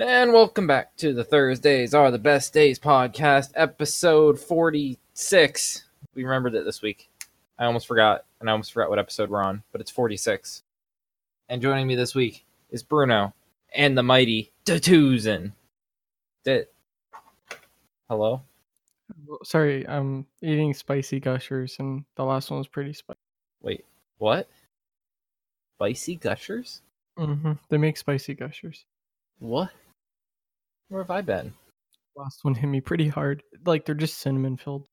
And welcome back to the Thursdays Are the Best Days podcast, episode 46. We remembered it this week. I almost forgot, and I almost forgot what episode we're on, but it's 46. And joining me this week is Bruno and the mighty Datuzen. Dit. Hello? Sorry, I'm eating spicy gushers, and the last one was pretty spicy. Wait, what? Spicy gushers? hmm They make spicy gushers. What? Where have I been? Last one hit me pretty hard. Like they're just cinnamon filled.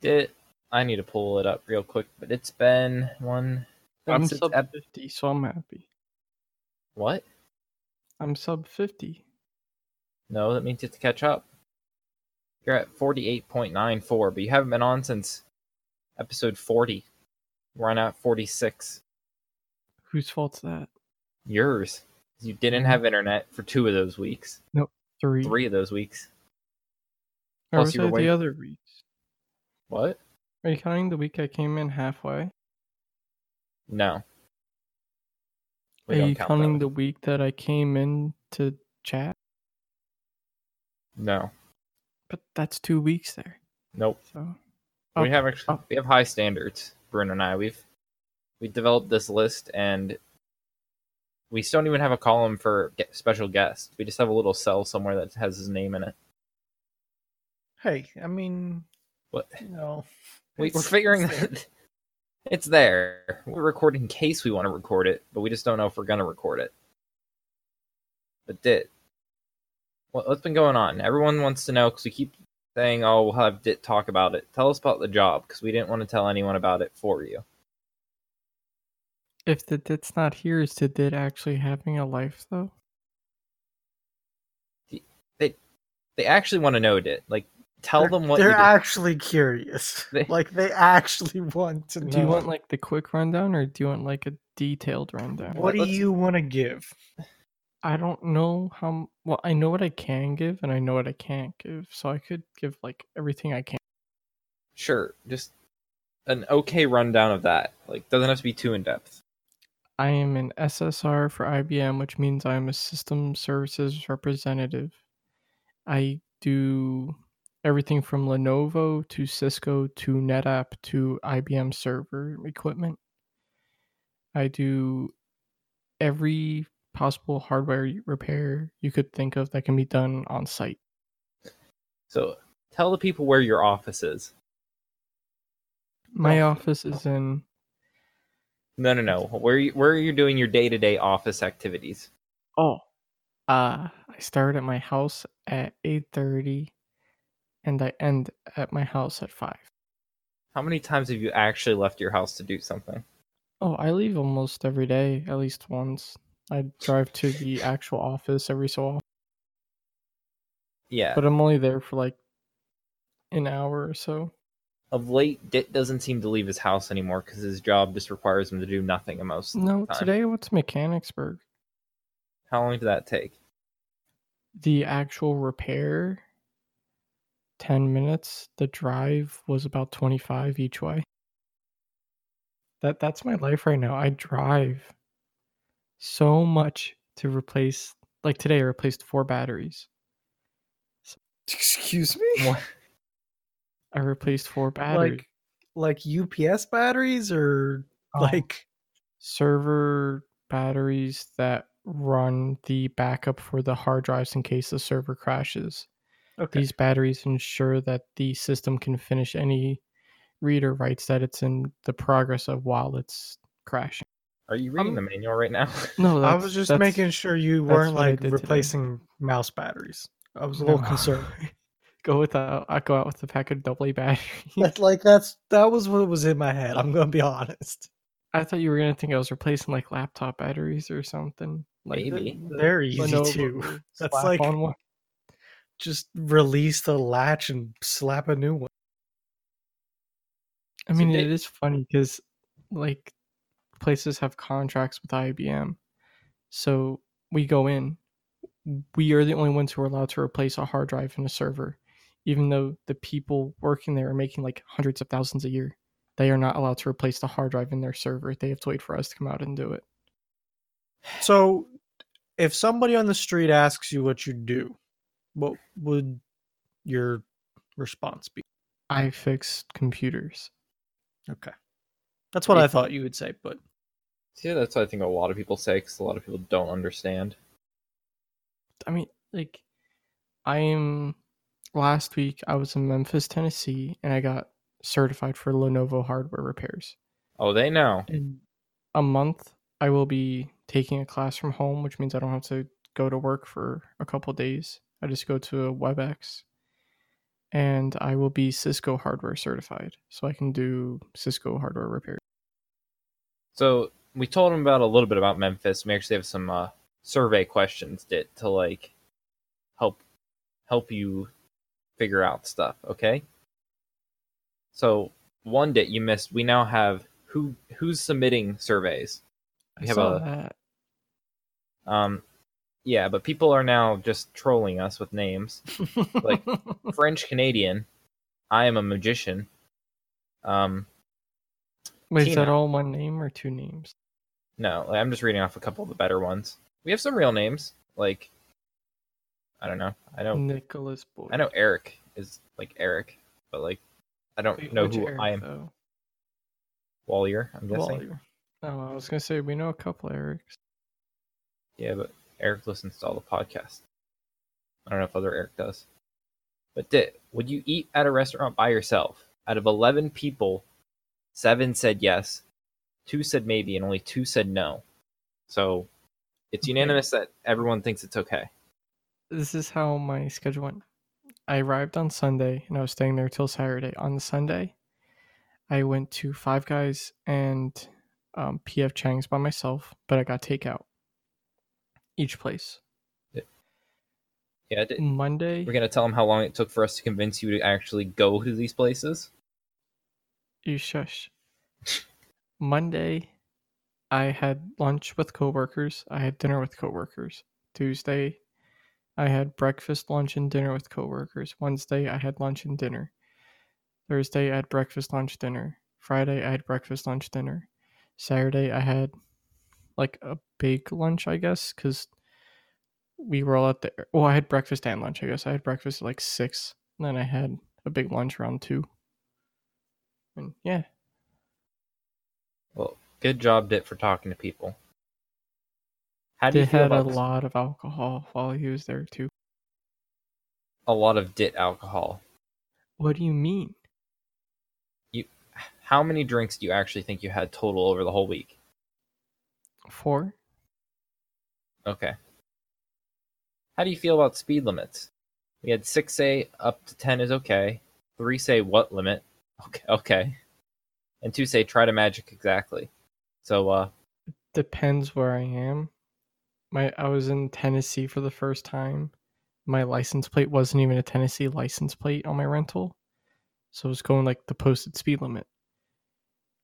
Dit. I need to pull it up real quick, but it's been one. I'm sub ep- 50, so I'm happy. what? I'm sub 50. No, that means you have to catch up. You're at 48.94, but you haven't been on since episode 40. We're on at 46. Whose fault's that? Yours. You didn't have internet for two of those weeks. Three. Three of those weeks. Or Plus was you were I the other weeks? What? Are you counting the week I came in halfway? No. We Are don't you count counting those. the week that I came in to chat? No. But that's two weeks there. Nope. So We Oh, have actually oh. we have high standards, Bruno and I. We've we developed this list and we still don't even have a column for get special guests. We just have a little cell somewhere that has his name in it. Hey, I mean, What? you know, We, we're figuring it's there. that it's there. We're recording in case we want to record it, but we just don't know if we're gonna record it. But did what, what's been going on? Everyone wants to know because we keep saying, "Oh, we'll have Dit talk about it." Tell us about the job because we didn't want to tell anyone about it for you. If the dit's not here, is the dit actually having a life though? They they actually want to know Dit. Like, tell they're, them what they're you do. actually curious. They- like they actually want to know. Do you want like the quick rundown or do you want like a detailed rundown? what do let's- you want to give? I don't know how. Well, I know what I can give and I know what I can't give, so I could give like everything I can. Sure, just an okay rundown of that. Like, doesn't have to be too in depth. I am an SSR for IBM, which means I am a system services representative. I do everything from Lenovo to Cisco to NetApp to IBM server equipment. I do every possible hardware repair you could think of that can be done on site. So, tell the people where your office is. My office is in No, no, no. Where you, where are you doing your day to day office activities? Oh, uh, I start at my house at eight thirty, and I end at my house at five. How many times have you actually left your house to do something? Oh, I leave almost every day, at least once. I drive to the actual office every so often, Yeah. but I'm only there for like an hour or so. Of late, Dit doesn't seem to leave his house anymore because his job just requires him to do nothing most. of the No, time. today I went to Mechanicsburg. How long did that take? The actual repair, ten minutes. The drive was about twenty five each way. That that's my life right now. I drive so much to replace. Like today, I replaced four batteries. Excuse me? What? I replaced four batteries. Like like UPS batteries or Oh. like server batteries that run the backup for the hard drives in case the server crashes. okay. These batteries ensure that the system can finish any reader writes that it's in the progress of while it's crashing. Are you reading Um, the manual right now? No, I was just making sure you weren't like did today. replacing mouse batteries. I was a little No. concerned. go with a, I go out with a pack of doubly A batteries. Like that's that was what was in my head. I'm gonna be honest. I thought you were gonna think I was replacing like laptop batteries or something. Like Maybe. the They're easy Lenovo too. That's like on one. just release the latch and slap a new one. I So mean, they- it is funny because like places have contracts with IBM, so we go in. We are the only ones who are allowed to replace a hard drive in a server, even though the people working there are making like hundreds of thousands a year. They are not allowed to replace the hard drive in their server. They have to wait for us to come out and do it. So if somebody on the street asks you what you do, what would your response be? I fix computers. Okay. That's what Yeah. I thought you would say, but Yeah, that's what I think a lot of people say because a lot of people don't understand. I mean, like, I am. Last week, I was in Memphis, Tennessee, and I got certified for Lenovo hardware repairs. Oh, they know. In a month, I will be taking a class from home, which means I don't have to go to work for a couple days. I just go to a WebEx, and I will be Cisco hardware certified, so I can do Cisco hardware repairs. So we told them about a little bit about Memphis. We actually have some uh, survey questions that to like help help you figure out stuff. Okay. So one that you missed. We now have who who's submitting surveys. We I have saw a- that. Um, yeah, but people are now just trolling us with names. like- French Canadian. I am a magician. Um, Wait, is that all one name or two names? No, I'm just reading off a couple of the better ones. We have some real names, like I don't know. I know Nicholas Boyd. I know Eric is like Eric, but like I don't Wait, know who Eric, I am. though? Wallier, I'm guessing. Wallier. Oh, I was gonna say we know a couple Erics. Yeah, but Eric listens to all the podcasts. I don't know if other Eric does. But Dit, would you eat at a restaurant by yourself? Out of eleven people, seven said yes, two said maybe, and only two said no. So it's unanimous that everyone thinks it's okay. This is how my schedule went. I arrived on Sunday and I was staying there till Saturday. On the Sunday, I went to Five Guys and um, PF Chang's by myself, but I got takeout. Each place. Yeah, Dit, Monday, we're gonna tell them how long it took for us to convince you to actually go to these places. you shush. Monday, I had lunch with coworkers. I had dinner with coworkers. Tuesday, I had breakfast, lunch, and dinner with coworkers. Wednesday, I had lunch and dinner. Thursday, I had breakfast, lunch, dinner. Friday, I had breakfast, lunch, dinner. Saturday, I had like a big lunch, I guess, because we were all at the. Well, I had breakfast and lunch, I guess. I had breakfast at like six, and then I had a big lunch around two. And yeah, Well, good job, Dit, for talking to people. How do they you feel had a about this? lot of alcohol while he was there too. a lot of Dit alcohol? What do you mean? How many drinks do you actually think you had total over the whole week? Four? Okay. How do you feel about speed limits? We had six A up to ten is okay. Three say what limit? Okay, okay. And two say try to magic exactly. So, uh, Depends where I am. My I was in Tennessee for the first time. My license plate wasn't even a Tennessee license plate on my rental. So it was going like the posted speed limit.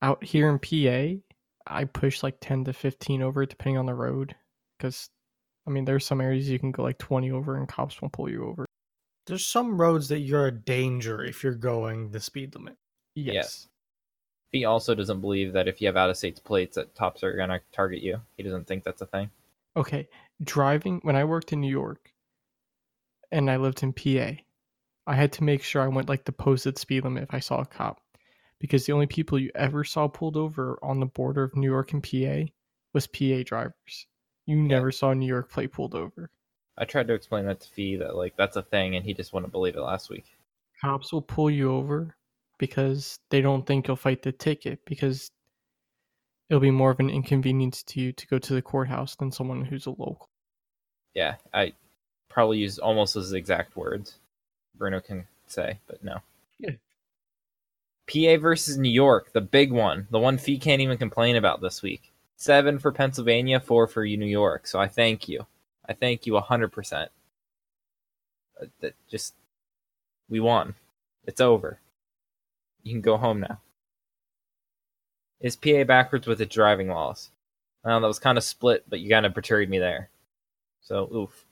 Out here in PA, I push like 10 to 15 over depending on the road cuz I mean there's some areas you can go like 20 over and cops won't pull you over. there's some roads that you're a danger if you're going the speed limit. Yes. Yes. he also doesn't believe that if you have out of state plates, that tops are gonna target you. He doesn't think that's a thing. Okay, driving when I worked in New York and I lived in PA, I had to make sure I went like the posted speed limit if I saw a cop. Because the only people you ever saw pulled over on the border of New York and PA was PA drivers. You never saw New York plate pulled over. I tried to explain that to Fee that like that's a thing, and he just wouldn't believe it last week. Cops will pull you over because they don't think you'll fight the ticket because it'll be more of an inconvenience to you to go to the courthouse than someone who's a local. Yeah, I probably used almost his exact words. Bruno can say, but no. Yeah. PA versus New York, the big one, the one Fee can't even complain about this week. Seven for Pennsylvania, four for New York. So I thank you. I thank you hundred percent. Uh, That just we won. It's over. You can go home now. Is PA backwards with its driving laws? Well, that was kind of split, but you kind of betrayed me there. So oof.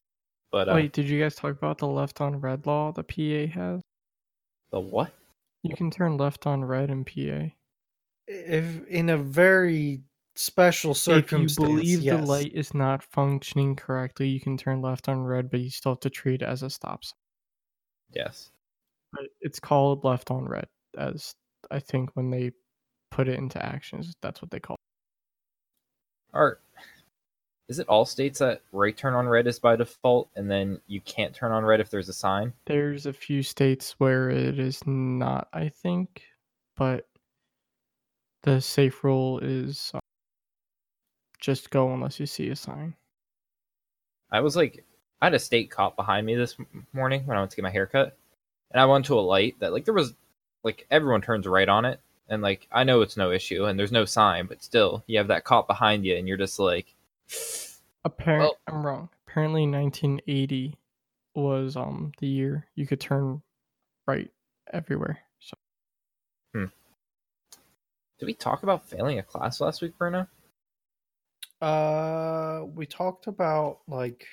But uh, Wait, did you guys talk about the left on red law the PA has? the what? You can turn left on red in PA. If in a very special circumstance, If you believe yes. the light is not functioning correctly, you can turn left on red, but you still have to treat it as a stop sign. Yes. But it's called left on red, as I think when they put it into actions, that's what they call. it. Art. Is it all states that right turn on red is by default, and then you can't turn on red if there's a sign? There's a few states where it is not, I think, but the safe rule is uh, just go unless you see a sign. I was like, I had a state cop behind me this morning when I went to get my haircut, and I went to a light that like there was like everyone turns right on it, and like I know it's no issue and there's no sign, but still you have that cop behind you, and you're just like, Apparently, Well- I'm wrong. Apparently, 1980 was um the year you could turn right everywhere. So hmm. did we talk about failing a class last week, Bruno? Uh, we talked about like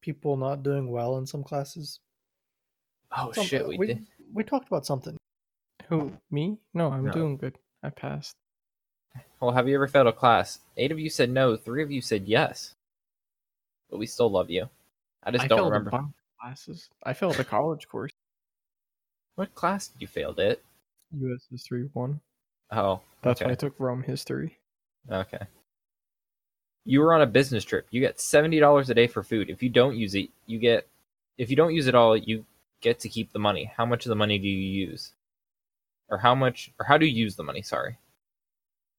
people not doing well in some classes. Oh Some- shit, we, we did. we talked about something. Who me? No, I'm No. doing good. I passed. Well, have you ever failed a class? Eight of you said no, three of you said yes, but we still love you. I just I don't failed remember a bunch of classes. I failed a college course. what class did you fail it. U.S. History one. Oh, That's why I took Rome history. Okay. You were on a business trip. You get seventy dollars a day for food. If you don't use it, you get. If you don't use it all, you get to keep the money. How much of the money do you use? Or how much? Or how do you use the money? Sorry.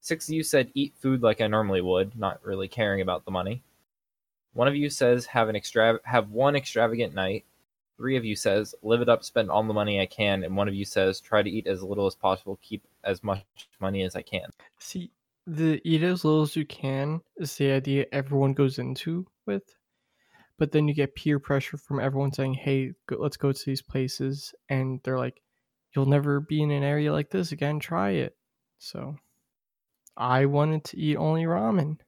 Six of you said eat food like I normally would, not really caring about the money. One of you says have an extra have one extravagant night. Three of you says live it up, spend all the money I can, and one of you says try to eat as little as possible, keep as much money as I can. See, the eat as little as you can is the idea everyone goes into with, but then you get peer pressure from everyone saying, "Hey, go, let's go to these places," and they're like, "You'll never be in an area like this again. Try it." So, I wanted to eat only ramen,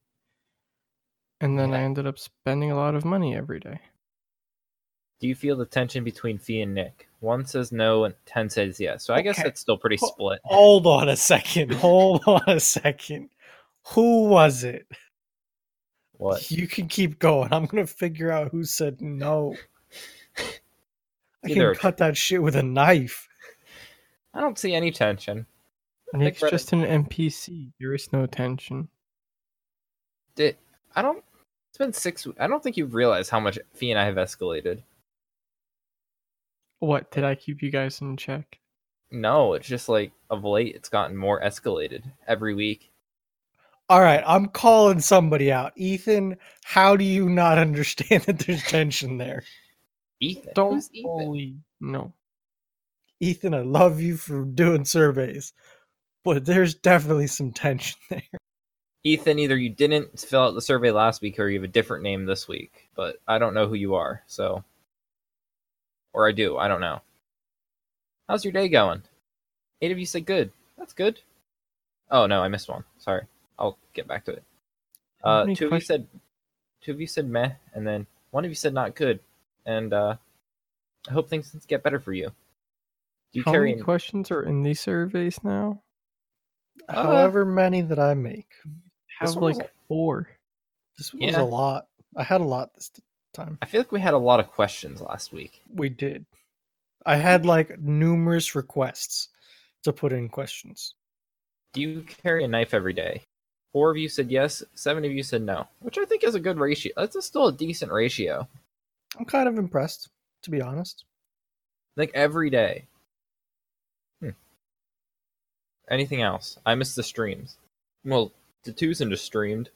and then I ended up spending a lot of money every day. Do you feel the tension between Fee and Nick? One says no and ten says yes. So I guess Okay. that's still pretty split. Hold on a second. Hold on a second. Who was it? What? You can keep going. I'm gonna figure out who said no. I Either- can cut that shit with a knife. I don't see any tension. Nick's Reddit- just an NPC. There is no tension. Did I don't it's been six I don't think you've realized how much Fee and I have escalated. What did I keep you guys in check? No, it's just like of late it's gotten more escalated every week. All right, I'm calling somebody out. Ethan, how do you not understand that there's tension there? Ethan. Don't Who's Ethan? bully. No. Ethan, I love you for doing surveys, but there's definitely some tension there. Ethan, either you didn't fill out the survey last week or you have a different name this week, but I don't know who you are, so or I do, I don't know. How's your day going? Eight of you said good. That's good. Oh no, I missed one. Sorry. I'll get back to it. Uh two of you said two of you said meh, and then one of you said not good. And uh I hope things get better for you. Do you How carry many an- questions are in these surveys now? Uh, However many that I make. This Have one was like four. This one was Yeah. a lot. I had a lot this time. I feel like we had a lot of questions last week. We did. I had like numerous requests to put in questions. Do you carry a knife every day? Four of you said yes, seven of you said no, which I think is a good ratio. That's a, still a decent ratio. I'm kind of impressed, to be honest. Like every day. Hmm. Anything else? I missed the streams. Well, the Tucson just streamed.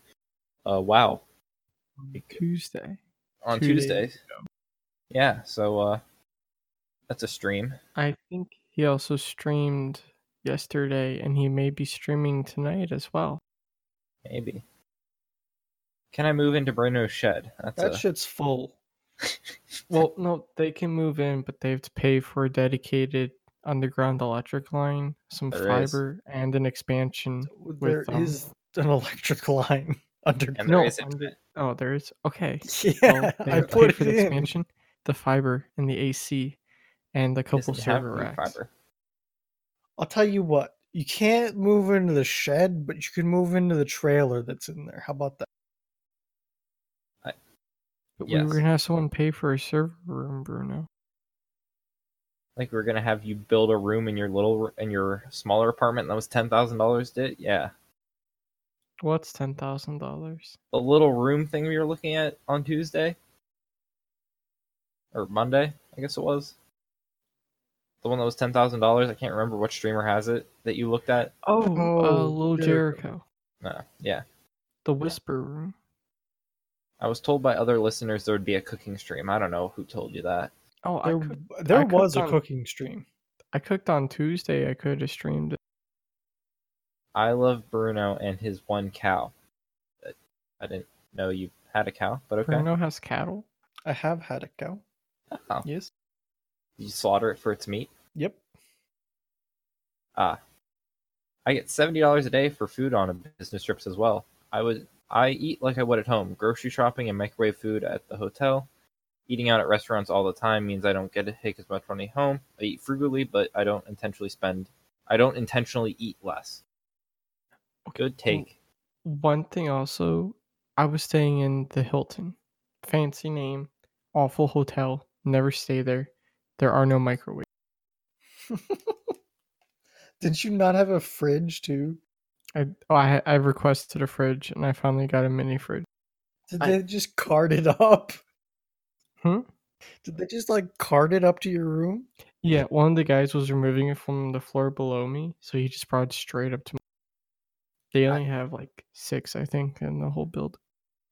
Uh, wow. Tuesday. On Two days Tuesdays. Yeah, so uh, that's a stream. I think he also streamed yesterday, and he may be streaming tonight as well. Maybe. Can I move into Bruno's shed? That's That a, shit's full. Well, no, they can move in, but they have to pay for a dedicated underground electric line, some There is. fiber, and an expansion. There with, um, is an electric line under. No, under- oh, there is. Okay, Yeah, well, I have put for it the in. expansion, the fiber, and the AC, and a couple server racks. fiber. I'll tell you what. You can't move into the shed, but you can move into the trailer that's in there. How about that? But Yes. we were gonna have someone pay for a server room, Bruno. Like we're gonna have you build a room in your little in your smaller apartment that was ten thousand dollars. Did yeah, What's ten thousand dollars? the little room thing we were looking at on Tuesday or Monday, I guess it was. The one that was ten thousand dollars. I can't remember what streamer has it that you looked at. Oh, uh, Oh, little Jericho. Jericho. No, yeah. The whisper room. I was told by other listeners there would be a cooking stream. I don't know who told you that. Oh, I There, could, there I was a on- cooking stream. I cooked on Tuesday. I could have streamed it. I love Bruno and his one cow. I didn't know you had a cow, but okay. Bruno has cattle. I have had a cow. Oh, Yes. you slaughter it for its meat. Yep. Ah, I get seventy dollars a day for food on a business trips as well. I would I eat like I would at home, grocery shopping and microwave food at the hotel. Eating out at restaurants all the time means I don't get to take as much money home. I eat frugally, but I don't intentionally spend. I don't intentionally eat less. Good take. One thing also, I was staying in the Hilton. Fancy name, awful hotel. Never stay there. There are no microwaves. Did you not have a fridge too? I oh, I I requested a fridge and I finally got a mini fridge. Did I- they just cart it up? Hmm? Did they just like cart it up to your room? Yeah, one of the guys was removing it from the floor below me, so he just brought it straight up to me. They I- only have like six, I think, in the whole build.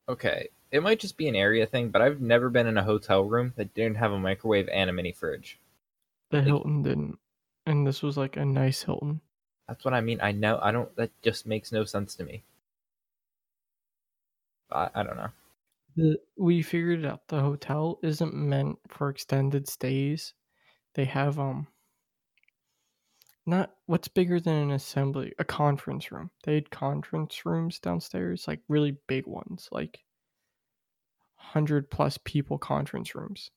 Okay, it might just be an area thing, but I've never been in a hotel room that didn't have a microwave and a mini fridge. The Like- Hilton didn't, and this was like a nice Hilton. That's what I mean. I know. I don't. That just makes no sense to me. I, I don't know. The, we figured out. The hotel isn't meant for extended stays. They have um not what's bigger than an assembly, a conference room. They had conference rooms downstairs, like really big ones, like hundred plus people conference rooms.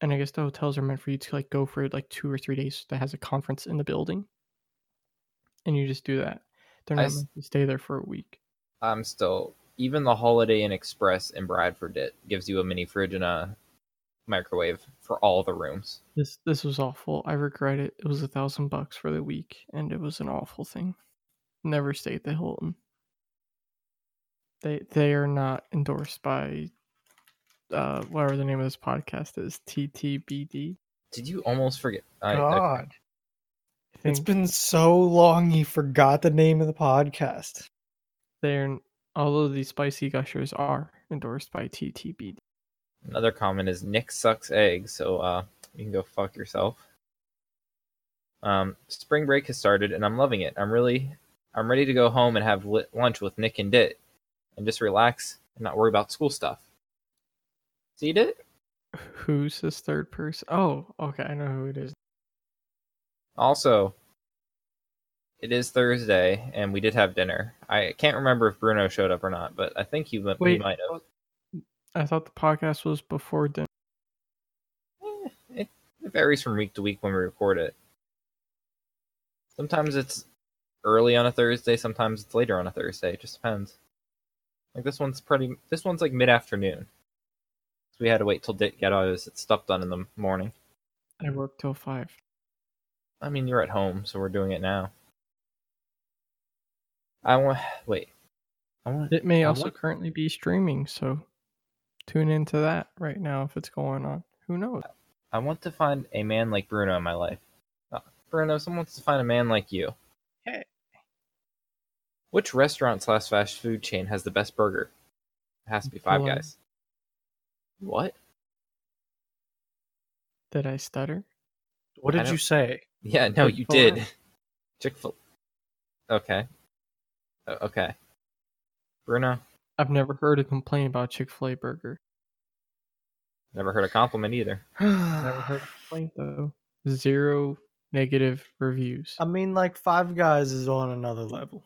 And I guess the hotels are meant for you to like go for like two or three days that has a conference in the building. And you just do that. They're not s- meant to stay there for a week. I'm still. Even the Holiday Inn Express in Bradford it gives you a mini fridge and a microwave for all the rooms. This this was awful. I regret it. It was a thousand bucks for the week, and it was an awful thing. Never stay at the Hilton. They they are not endorsed by uh whatever the name of this podcast is, TTBD. Did you almost forget? I, I- God, I it's think been so long. You forgot the name of the podcast. they're although these spicy gushers are endorsed by TTBD. another comment is Nick sucks eggs, so uh, you can go fuck yourself. Um, spring break has started, and I'm loving it. I'm really, I'm ready to go home and have lit lunch with Nick and Dit, and just relax and not worry about school stuff. See Dit? Who's this third person? Oh, okay, I know who it is. Also, it is Thursday, and we did have dinner. I can't remember if Bruno showed up or not, but I think he, went- he Wait, might have. I thought the podcast was before dinner. Eh, it, it varies from week to week when we record it. Sometimes it's early on a Thursday, sometimes it's later on a Thursday. It just depends. Like this one's pretty. This one's like mid afternoon. So we had to wait till Dick got all his stuff done in the morning. I work till five. I mean, you're at home, so we're doing it now. I want. Wait. I want. It may I also want- currently be streaming, so tune into that right now if it's going on. Who knows? I want to find a man like Bruno in my life. Uh, Bruno, someone wants to find a man like you. Hey. Which restaurant slash fast food chain has the best burger? It has to be Five Chick-fil-A. Guys. What? Did I stutter? What did you say? Yeah, no, you did. Chick-fil-A. did. Chick fil. Okay. O- okay. Bruno, I've never heard a complaint about Chick Fil A burger. never heard a compliment either. Never heard a complaint though. Zero negative reviews. I mean, like Five Guys is on another level.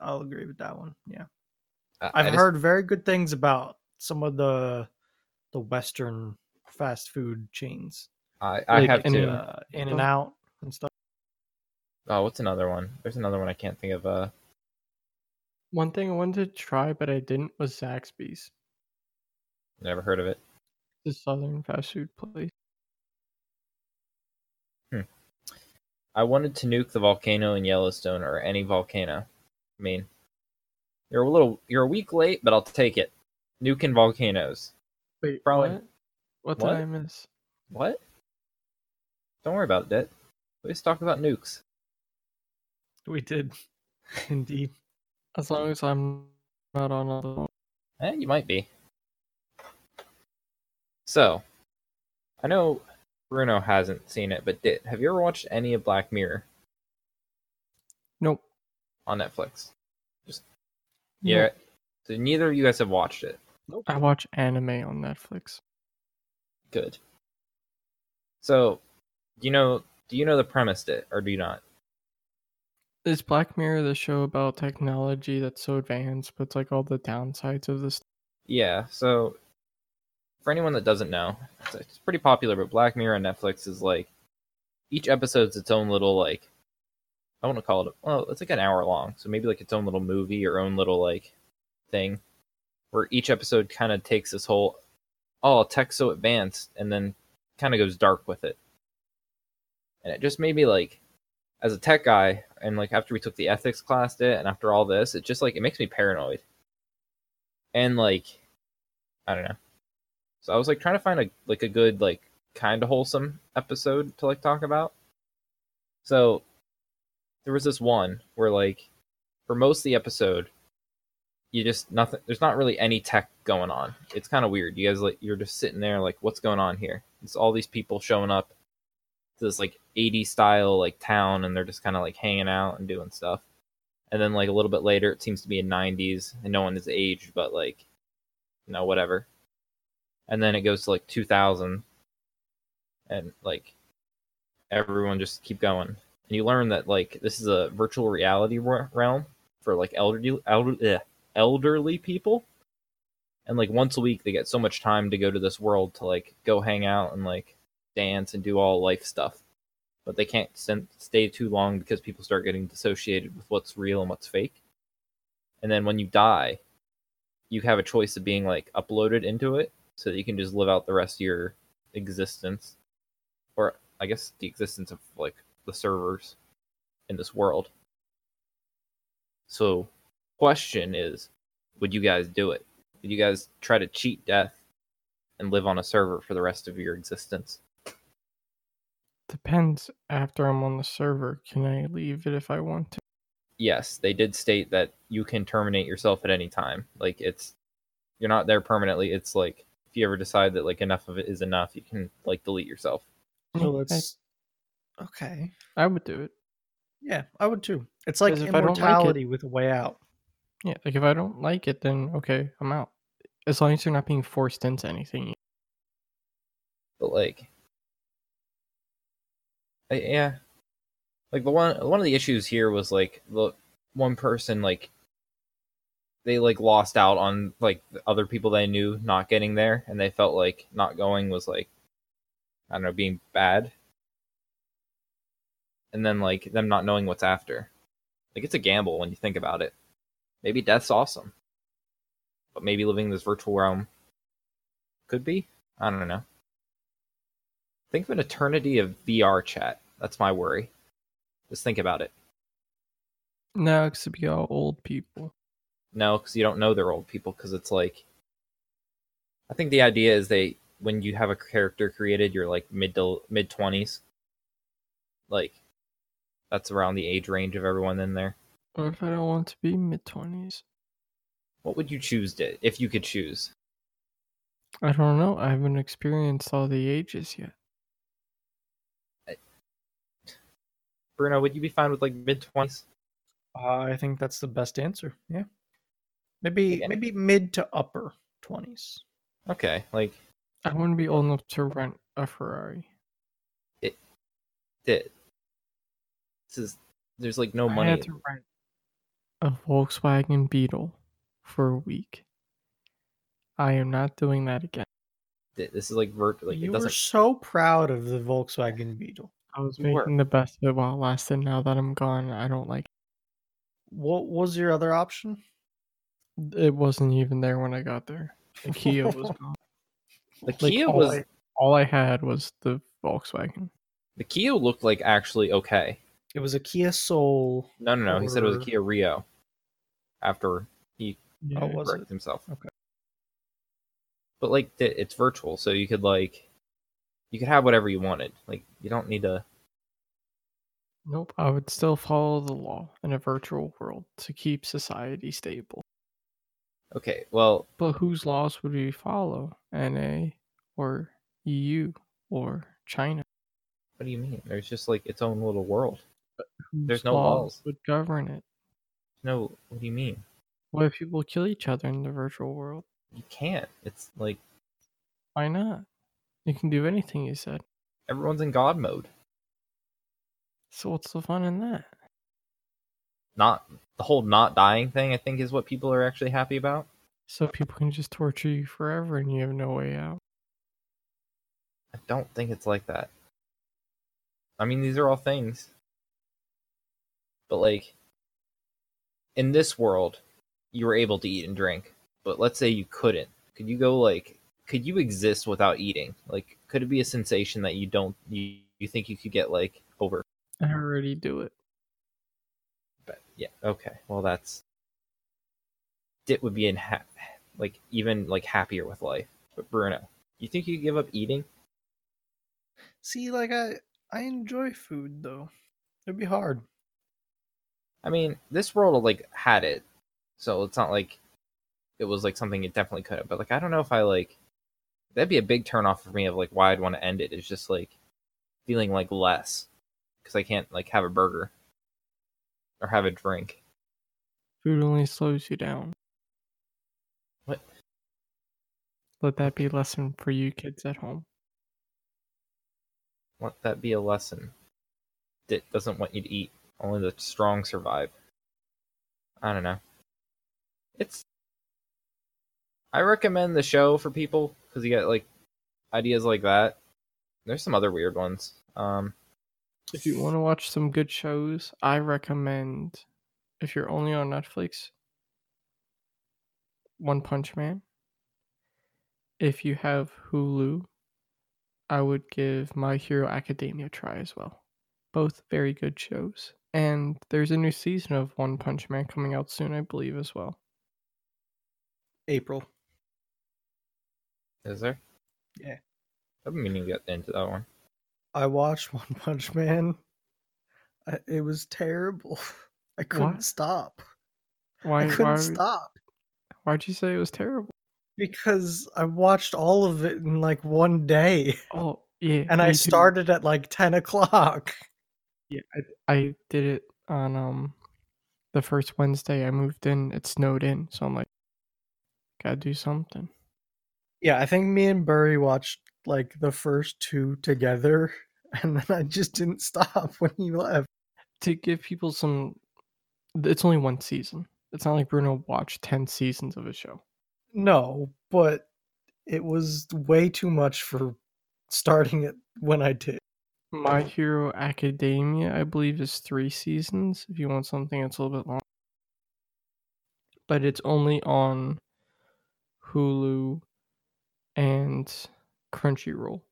I'll agree with that one. Yeah, I- I've just- heard very good things about some of the the Western fast food chains, I, I like have any- too. uh, In-N-Out and stuff. Oh, what's another one? There's another one I can't think of. Uh, One thing I wanted to try but I didn't was Zaxby's, never heard of it. the southern fast food place. Hmm. I wanted to nuke the volcano in Yellowstone or any volcano. I mean, you're a little, you're a week late, but I'll take it. Nuking volcanoes. Wait, Probably- what? What What? did I miss? What? Don't worry about it. Let's talk about nukes. We did, indeed. As long as I'm not on all the Eh, you might be. So, I know Bruno hasn't seen it, but did have you ever watched any of Black Mirror Nope. on Netflix? Yeah. Nope. So neither of you guys have watched it. Nope. I watch anime on Netflix. Good. So, do you know? Do you know the premise? It or do you not? Is Black Mirror the show about technology that's so advanced, but it's like all the downsides of this? Yeah. So, for anyone that doesn't know, it's, pretty popular. But Black Mirror on Netflix is like each episode's its own little like I want to call it. Well, it's like an hour long, so maybe like its own little movie or own little like thing, where each episode kind of takes this whole oh tech so advanced, and then kind of goes dark with it. And it just made me like, as a tech guy, and like after we took the ethics class, it, and after all this, it just like it makes me paranoid. And like, I don't know. So I was like trying to find a like a good like kind of wholesome episode to like talk about. So there was this one where like for most of the episode you just nothing there's not really any tech going on. It's kind of weird. You guys like you're just sitting there like what's going on here? It's all these people showing up this like 80 style like town and they're just kind of like hanging out and doing stuff. And then like a little bit later it seems to be in 90s and no one is aged but like you know whatever. And then it goes to like 2000 and like everyone just keep going and you learn that like this is a virtual reality realm for like elderly elder, elderly people and like once a week they get so much time to go to this world to like go hang out and like dance and do all life stuff. But they can't stay too long because people start getting dissociated with what's real and what's fake. And then when you die you have a choice of being like uploaded into it so that you can just live out the rest of your existence. Or i guess the existence of like the servers in this world. So question is would you guys do it? Would you guys try to cheat death and live on a server for the rest of your existence Depends. After I'm on the server, can I leave it if I want to? yes they did state that you can terminate yourself at any time like it's you're not there permanently it's like if you ever decide that like enough of it is enough you can like delete yourself So let's. Okay. I, I would do it. Yeah, I would too. It's like 'Cause if I don't like it- immortality with a way out. Yeah, like if I don't like it, then okay, I'm out. As long as you're not being forced into anything. but like I- yeah. Like the one one of the issues here was like the one person like they like lost out on like the other people they knew not getting there and they felt like not going was like i don't know being bad. And then like them not knowing what's after. Like it's a gamble when you think about it. Maybe death's awesome. But maybe living in this virtual realm could be? I don't know. Think of an eternity of vr chat that's my worry just think about it No, it's to be all old people. No, because you don't know they're old people. Because it's like, I think the idea is they when you have a character created, you're like mid to mid twenties. Like, that's around the age range of everyone in there. Or if I don't want to be mid twenties. What would you choose to if you could choose? I don't know. I haven't experienced all the ages yet. Bruno, would you be fine with like mid twenties? Uh, I think that's the best answer. Yeah. Maybe Again. maybe mid to upper twenties. Okay, like I wouldn't be old enough to rent a Ferrari. it. This is there's like no I money. had to rent a Volkswagen Beetle for a week. I am not doing that again. This is like vert. Like you were doesn't. so proud of the Volkswagen Beetle. I was You were. making the best of it while it lasted. Now that I'm gone, I don't like It. What was your other option? it. wasn't even there when I got there. The Kia was gone. The Like, Kia all was I, all I had was the Volkswagen. the Kia looked like actually okay. It was a Kia Soul. No, no, no. He said it was a Kia Rio. After he Oh, was it? corrected himself. Okay. But like it's virtual, so you could like you could have whatever you wanted. Like you don't need to. Nope. I would still follow the law in a virtual world to keep society stable. Okay, well, But whose laws would we follow? NA or EU or China? what do you mean? There's just like its own little world. Whose There's no laws. would govern it. No, what do you mean? What if people kill each other in the virtual world? You can't. It's like Why not? You can do anything you said. everyone's in God mode. So what's the fun in that? Not the whole not dying thing. I think is what people are actually happy about. So people can just torture you forever and you have no way out. I don't think it's like that. I mean, these are all things. But, like, in this world, you were able to eat and drink. But let's say you couldn't. Could you go, like, could you exist without eating? Like, could it be a sensation that you don't, you, you think you could get, like, over? I already do it. But, yeah, okay. Well, that's. It would be in, ha- like, even, like, happier with life. But, Bruno, you think you could give up eating? See, like I, I enjoy food though. It'd be hard. I mean, this world like had it, so it's not like it was like something it definitely could have. But like, I don't know if I like that'd be a big turnoff for me of like why I'd want to end it. Is just like feeling like less because I can't like have a burger or have a drink. Food only slows you down. What? Let that be a lesson for you kids at home. Let that be a lesson. It doesn't want you to eat. Only the strong survive. I don't know. It's. I recommend the show for people because you get like ideas like that. There's some other weird ones. Um, If you want to watch some good shows, I recommend if you're only on Netflix, One Punch Man. If you have Hulu, I would give My Hero Academia a try as well. Both very good shows. And there's a new season of One Punch Man coming out soon, I believe, as well. April. Is there? Yeah. I've been meaning to get into that one. I watched One Punch Man. I, it was terrible. I couldn't What? stop. Why? I couldn't why stop Why'd you say it was terrible? because I watched all of it in like one day, Oh, yeah. and I me too. started at like ten o'clock. Yeah, I, I did it on um the first Wednesday I moved in. It snowed in, so I'm like, gotta do something. Yeah, I think me and Burry watched like the first two together, and then I just didn't stop when he left. To give people some, it's only one season. It's not like Bruno watched ten seasons of a show. No, but it was way too much for starting it when I did. My Hero Academia, I believe, is three seasons. If you want something that's a little bit long, but it's only on Hulu and Crunchyroll.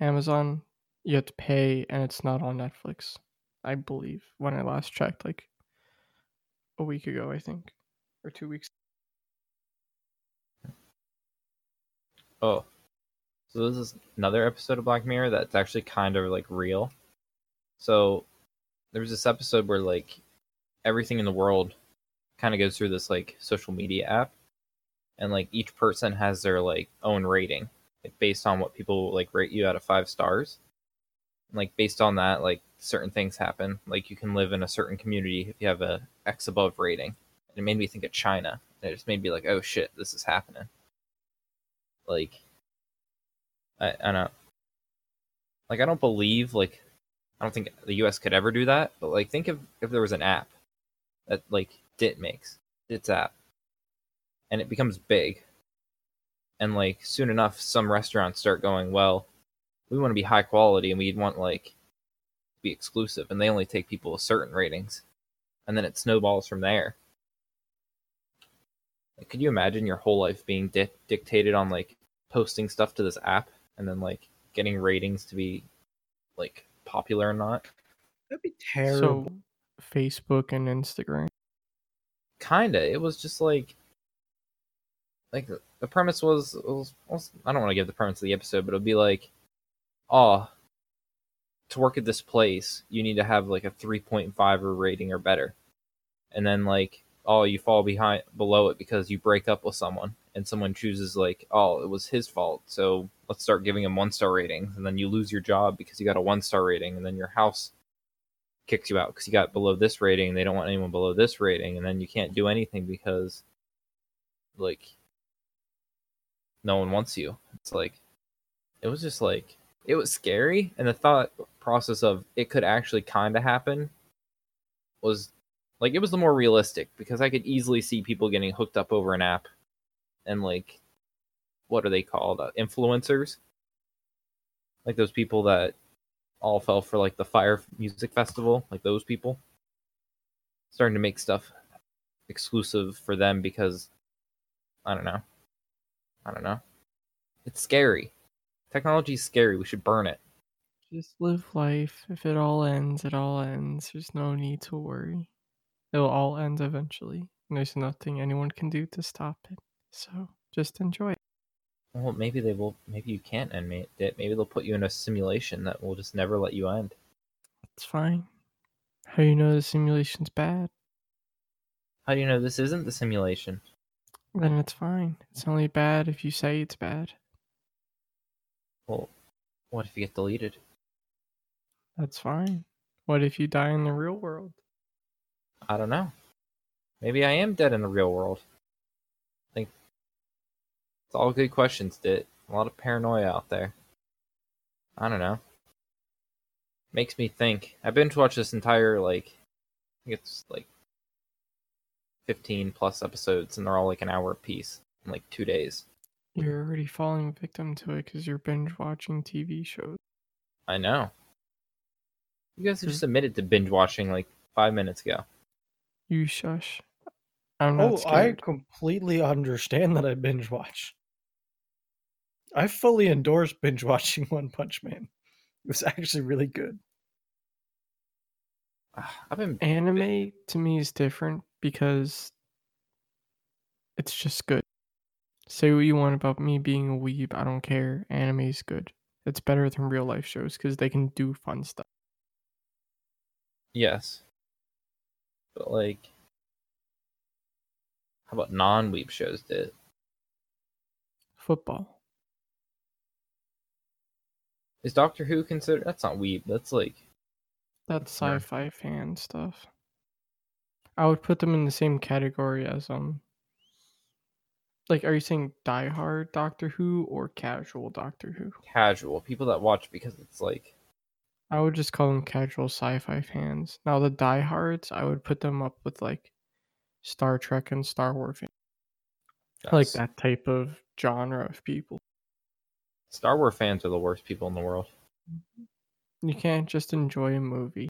Amazon, you have to pay, and it's not on Netflix. I believe when I last checked, like a week ago, I think, or two weeks. Oh, so this is another episode of Black Mirror that's actually kind of like real. So there was this episode where like everything in the world kind of goes through this like social media app, and like each person has their like own rating, like based on what people like rate you out of five stars. Like based on that, like certain things happen. Like you can live in a certain community if you have a X above rating. And it made me think of China. And it just made me like, oh shit, this is happening like I, I don't like I don't believe like I don't think the US could ever do that, but like think of if there was an app that like DIT makes, DIT's app, and it becomes big. And like soon enough some restaurants start going, well, we want to be high quality and we'd want like to be exclusive, and they only take people with certain ratings, and then it snowballs from there. Like, could you imagine your whole life being di- dictated on like posting stuff to this app, and then like getting ratings to be like popular or not? That'd be terrible. So Facebook and Instagram. Kinda. It was just like like the premise was, was, was I don't want to give the premise of the episode, but it'll be like, oh, to work at this place, you need to have like a 3.5 or rating or better. And then like, oh, you fall behind below it because you break up with someone and someone chooses like, oh, it was his fault. So let's start giving him one star ratings. And then you lose your job because you got a one star rating. And then your house kicks you out because you got below this rating. They don't want anyone below this rating. And then you can't do anything because like no one wants you. It's like it was just like it was scary. And the thought process of it could actually kind of happen was like it was the more realistic because I could easily see people getting hooked up over an app and like what are they called? Uh, influencers? Like those people that all fell for like the Fyre music festival like those people. Starting to make stuff exclusive for them because I don't know I don't know. It's scary. Technology is scary. We should burn it. Just live life. If it all ends, it all ends. There's no need to worry. It'll all end eventually. And there's nothing anyone can do to stop it. So just enjoy it. Well, maybe they will. Maybe you can't end it. Maybe they'll put you in a simulation that will just never let you end. It's fine. How do you know the simulation's bad? How do you know this isn't the simulation? Then it's fine. It's only bad if you say it's bad. Well, what if you get deleted? That's fine. What if you die in the real world? I don't know. Maybe I am dead in the real world. I think it's all good questions, Dit. A lot of paranoia out there. I don't know. Makes me think. I've been to watch this entire like I think it's like 15 plus episodes and they're all like an hour apiece in like two days. You're already falling victim to it because you're binge watching TV shows. I know. You guys have just hmm. admitted to binge watching like five minutes ago. You shush. I'm not Oh, scared. I completely understand that I binge watch. I fully endorse binge watching One Punch Man. It was actually really good. Ah, I've been Anime to me is different because it's just good. Say what you want about me being a weeb, I don't care. Anime is good. It's better than real life shows because they can do fun stuff. yes, but like, how about non-weeb shows? Did Football. is Doctor Who considered? That's not weeb. That's like That's sci-fi fan stuff. I would put them in the same category as um. Like, are you saying diehard Doctor Who or casual Doctor Who? casual people that watch because it's like I would just call them casual sci-fi fans. Now the diehards, I would put them up with like Star Trek and Star Wars, fans. like that type of genre of people. Star Wars fans are the worst people in the world. You can't just enjoy a movie.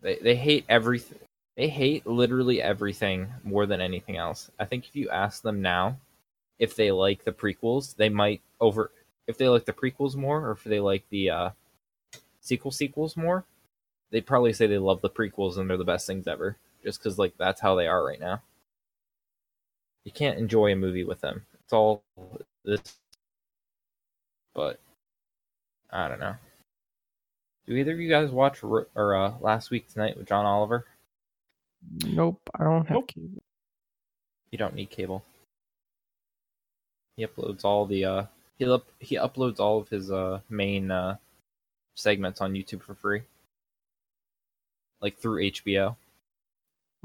They they hate everything. They hate literally everything more than anything else. I think if you ask them now if they like the prequels, they might over if they like the prequels more or if they like the uh sequel sequels more, they'd probably say they love the prequels and they're the best things ever just cuz like that's how they are right now. You can't enjoy a movie with them. It's all this but I don't know. Do either of you guys watch or uh, last week tonight with John Oliver? Nope, I don't have Nope. cable. You don't need cable. He uploads all the uh he up he uploads all of his uh main uh segments on YouTube for free. Like through HBO.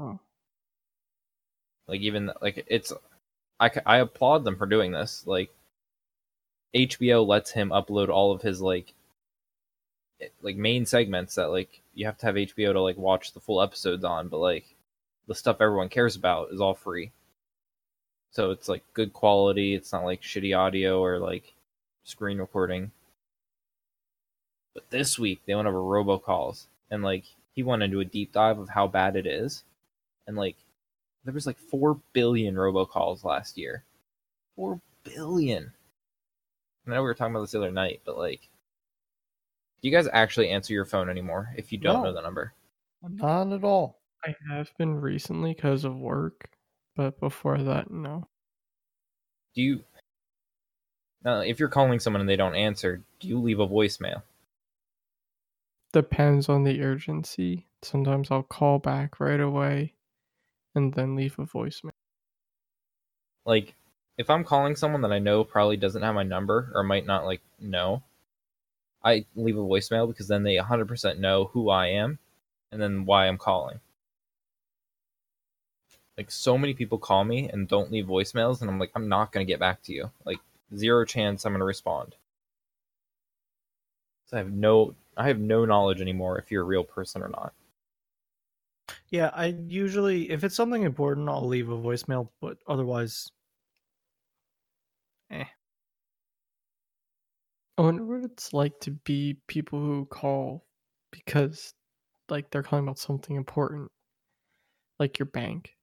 Oh. Like even like it's I I applaud them for doing this. Like HBO lets him upload all of his like like main segments that like you have to have HBO to like watch the full episodes on, but like the stuff everyone cares about is all free. So it's like good quality. It's not like shitty audio or like screen recording. But this week they went over robocalls and like he went into a deep dive of how bad it is. And like there was like 4 billion robocalls last year. 4 billion. I know we were talking about this the other night, but like do you guys actually answer your phone anymore if you don't No. know the number? Not at all. I have been recently because of work, but before that, no. Do you now, if you're calling someone and they don't answer, do you leave a voicemail? Depends on the urgency. Sometimes I'll call back right away and then leave a voicemail. like if I'm calling someone that I know probably doesn't have my number or might not like know, I leave a voicemail because then they 100% know who I am and then why I'm calling. Like so many people call me and don't leave voicemails and I'm like I'm not going to get back to you. Like zero chance I'm going to respond. So I have no I have no knowledge anymore if you're a real person or not. Yeah, I usually, if it's something important, I'll leave a voicemail, but otherwise, eh. I wonder what it's like to be people who call because like they're calling about something important, like your bank,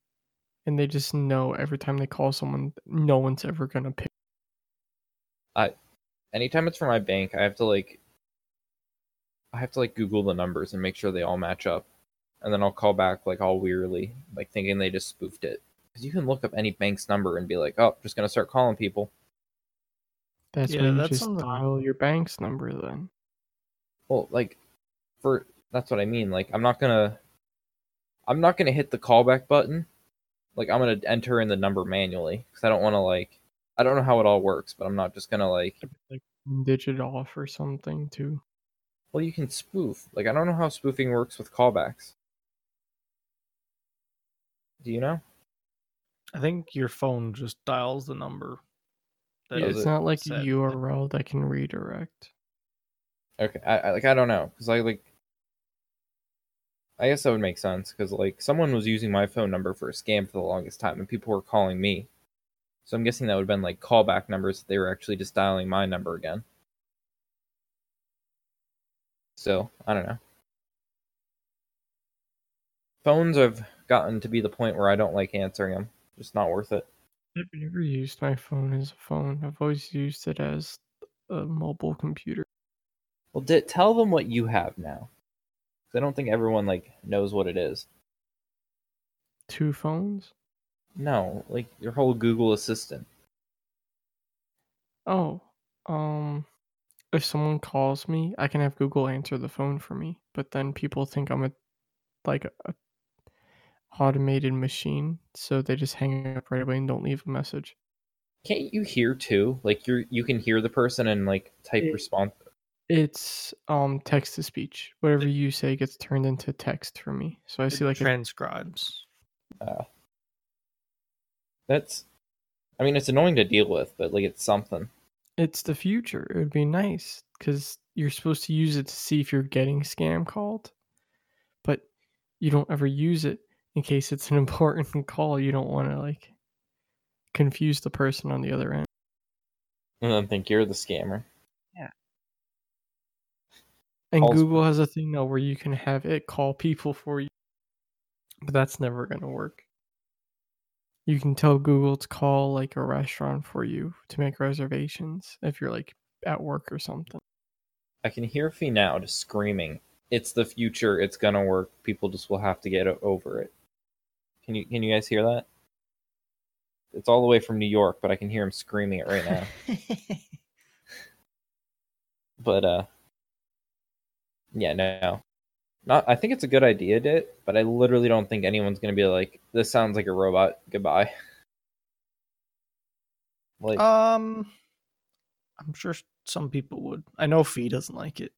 and they just know every time they call someone, no one's ever gonna pick. I, anytime it's for my bank, I have to like I have to like Google the numbers and make sure they all match up. And then I'll call back like all wearily, like thinking they just spoofed it. Because you can look up any bank's number and be like, oh, just gonna start calling people. That's Yeah, why you that's just something- dial your bank's number then. Well, like for that's what I mean. Like I'm not gonna I'm not gonna hit the callback button. Like I'm gonna enter in the number manually because I don't want to like I don't know how it all works, but I'm not just gonna like Like digit off or something too. well you can spoof. Like I don't know how spoofing works with callbacks. Do you know? I think your phone just dials the number. It's not like a. URL that can redirect. Okay, I, I like I don't know because I like. I guess that would make sense because like someone was using my phone number for a scam for the longest time, and people were calling me. So I'm guessing that would have been like callback numbers. They were actually just dialing my number again. So I don't know. Phones have gotten to be the point where I don't like answering them. Just not worth it. I've never used my phone as a phone. I've always used it as a mobile computer. Well, di- tell them what you have now. 'Cause I don't think everyone like knows what it is. Two phones? No, like your whole Google Assistant. Oh, um, if someone calls me, I can have Google answer the phone for me. But then people think I'm a like a automated machine, so they just hang up right away and don't leave a message. Can't you hear too? Like you're you can hear the person and like type It- response. It's um text to speech. Whatever you say gets turned into text for me. So I It see like a, transcribes. Uh, that's, I mean, it's annoying to deal with, but like it's something. it's the future. It would be nice because you're supposed to use it to see if you're getting scam called, but you don't ever use it in case it's an important call. You don't want to like confuse the person on the other end. And then think you're the scammer. Yeah. And Calls- Google has a thing now where you can have it call people for you, but that's never gonna work. You can tell Google to call like a restaurant for you to make reservations if you're like at work or something. I can hear Fee now just screaming, "It's the future. It's gonna work. People just will have to get over it." Can you can you guys hear that? It's all the way from New York, but I can hear him screaming it right now. but uh yeah no not i think it's a good idea dit but i literally don't think anyone's gonna be like this sounds like a robot goodbye like um, I'm sure some people would. I know Fee doesn't like it.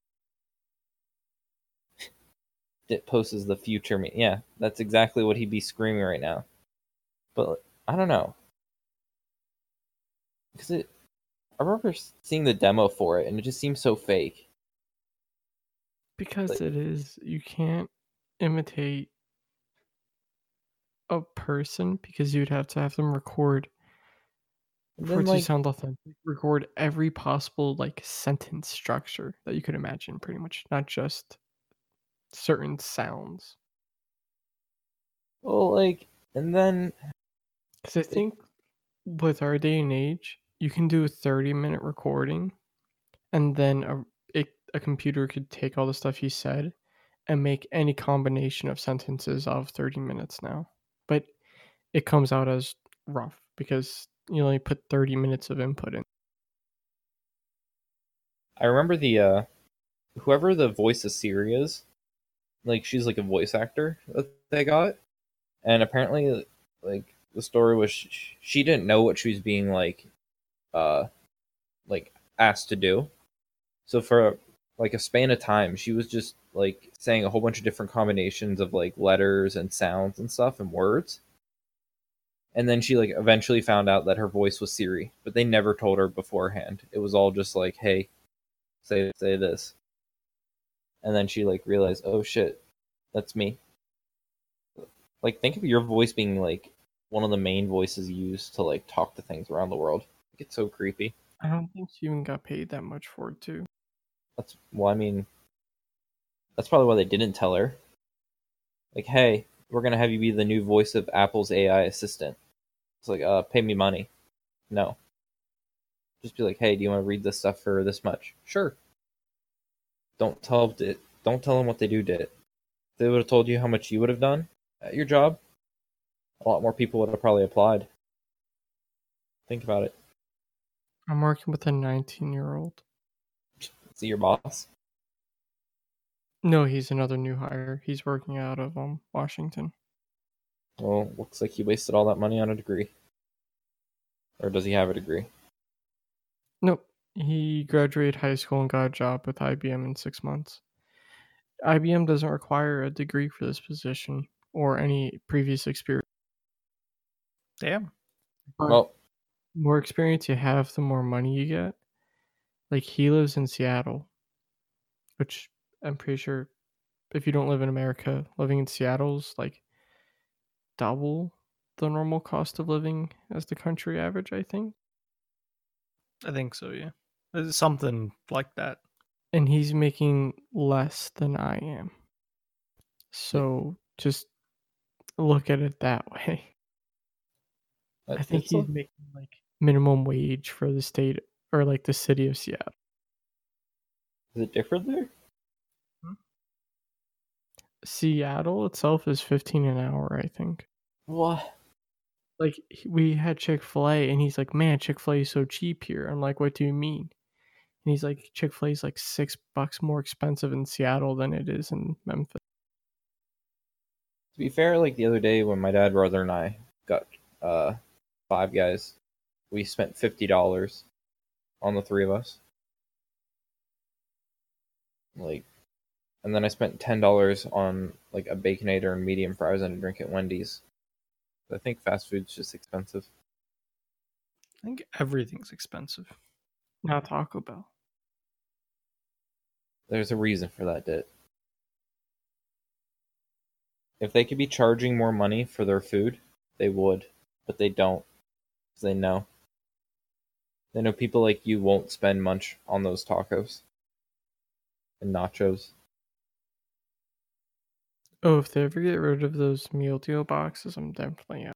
It poses the future me yeah that's exactly what he'd be screaming right now. But i don't know. Because it i remember seeing the demo for it and it just seems so fake. Because Like- it is, you can't imitate a person because you'd have to have them record For it to sound authentic, record every possible like sentence structure that you could imagine, pretty much, not just certain sounds. well, like, and then Because I think with our day and age, you can do a 30 minute recording and then a, it, a computer could take all the stuff you said and make any combination of sentences of 30 minutes now. But it comes out as rough because you only put 30 minutes of input in. I remember the uh whoever the voice of Siri is, like she's like a voice actor that they got, and apparently like the story was sh- she didn't know what she was being like, uh, like asked to do, so for like a span of time she was just like saying a whole bunch of different combinations of like letters and sounds and stuff and words. And then she like eventually found out that her voice was Siri, but they never told her beforehand. It was all just like, "Hey, say say this and then she like realized oh shit that's me. Like think of your voice being like one of the main voices used to like talk to things around the world. Like, it's so creepy. I don't think she even got paid that much for it, too. that's well i mean that's probably why they didn't tell her. Like hey we're gonna have you be the new voice of apple's ai assistant. It's like uh pay me money. No. Just be like hey do you want to read this stuff for this much? Sure don't tell it don't tell them what they do did If they would have told you how much you would have done at your job a lot more people would have probably applied think about it I'm working with a 19 year old. see your boss No, he's another new hire. He's working out of um Washington. well looks like he wasted all that money on a degree or does he have a degree Nope. He graduated high school and got a job with IBM in six months. IBM doesn't require a degree for this position or any previous experience. Damn. But well more experience you have, the more money you get. Like he lives in Seattle, which I'm pretty sure if you don't live in America, living in Seattle's like double the normal cost of living as the country average, I think. I think so, yeah. It's something like that. and he's making less than I am. So just look at it that way. I think it's a- he's making like minimum wage for the state or like the city of Seattle. is it different there hmm? Seattle itself is 15 an hour, I think. what Like we had Chick-fil-A and he's like, "Man, Chick-fil-A is so cheap here." I'm like, "What do you mean?" And he's like, "Chick-fil-A is like 6 bucks more expensive in Seattle than it is in Memphis." To be fair, like the other day when my dad, brother, and I got uh five guys, we spent fifty dollars on the three of us. Like, and then I spent ten dollars on like a baconator and medium fries and a drink at Wendy's. I think fast food's just expensive. I think everything's expensive. Not Taco Bell. There's a reason for that, dit. If they could be charging more money for their food, they would, but they don't. 'cause they know. They know people like you won't spend much on those tacos and nachos. Oh, if they ever get rid of those meal deal boxes, I'm definitely out.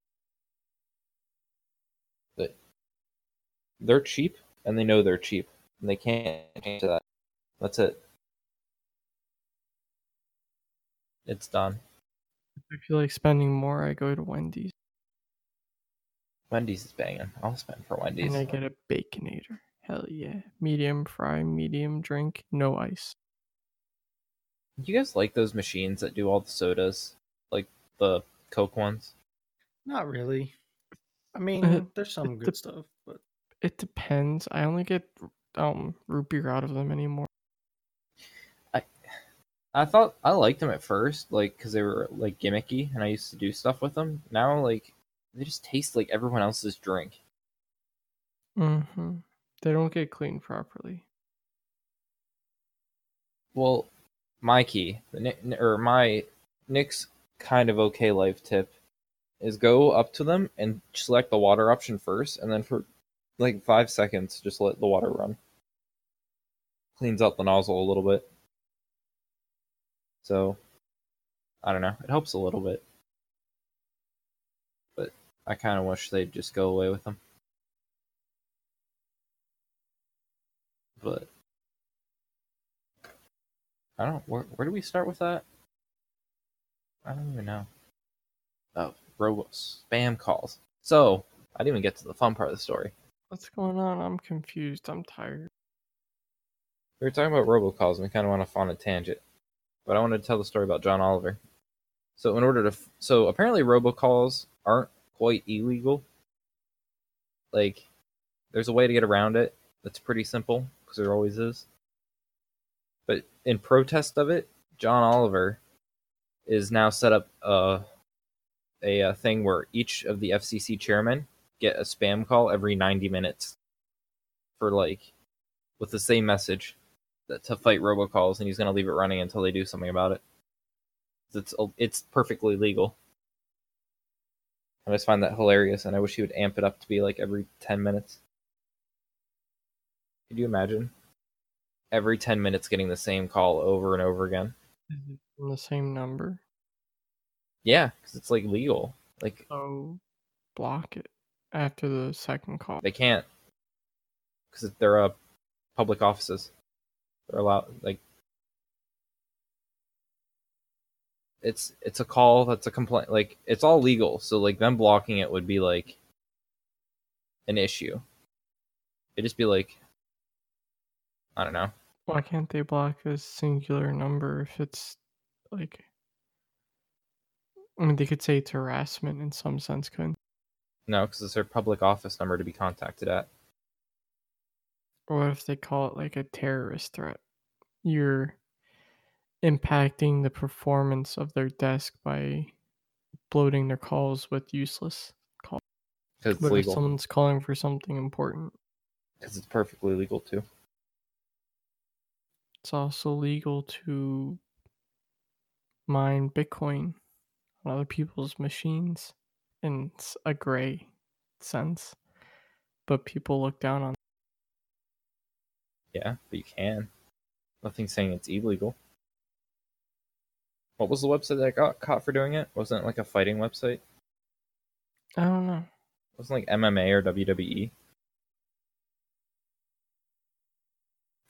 But They're cheap, and they know they're cheap, and they can't change that. That's it. It's done. If I feel like spending more, I go to Wendy's Wendy's is banging. I'll spend for Wendy's. and I get a baconator. Hell yeah. Medium fry, medium drink, no ice. You guys like those machines that do all the sodas, like the Coke ones? Not really. I mean, there's some good stuff, but It depends. I only get um root beer out of them anymore. I thought I liked them at first, like because they were like gimmicky, and I used to do stuff with them. Now, like they just taste like everyone else's drink. Mm-hmm. They don't get cleaned properly. Well, my key, the or my Nick's kind of okay life tip is go up to them and select the water option first, and then for like five seconds. Just let the water run. Cleans out the nozzle a little bit. So, I don't know. It helps a little bit. But I kind of wish they'd just go away with them. But I don't. Where, where do we start with that? I don't even know. Oh, robo spam calls. So I didn't even get to the fun part of the story. What's going on? I'm confused. I'm tired. We were talking about robocalls, and we kind of went off on a tangent. But I wanted to tell the story about John Oliver. So in order to, f- so apparently robocalls aren't quite illegal. Like, there's a way to get around it. That's pretty simple because there always is. But in protest of it, John Oliver is now set up uh, a, a thing where each of the FCC chairmen get a spam call every 90 minutes for like with the same message to fight robocalls and he's going to leave it running until they do something about it. It's it's perfectly legal. I just find that hilarious and I wish he would amp it up to be like every 10 minutes. Could you imagine? Every 10 minutes getting the same call over and over again. Is it from the same number? Yeah, because it's like legal. Like oh, block it after the second call. they can't because they're uh, public offices. They're like it's it's a call that's a complaint. Like it's all legal, so like them blocking it would be like an issue. It'd just be like I don't know. Why can't they block a singular number if it's like? I mean, they could say it's harassment in some sense, couldn't? No, because it's their public office number to be contacted at. Or what if they call it like a terrorist threat? You're impacting the performance of their desk by bloating their calls with useless calls. Because it's if legal. someone's calling for something important, Because it's perfectly legal too. it's also legal to mine Bitcoin on other people's machines in a gray sense. But people look down on Yeah, but you can. Nothing's saying it's illegal. What was the website that got caught for doing it? Wasn't it like a fighting website? I don't know. wasn't like MMA or WWE.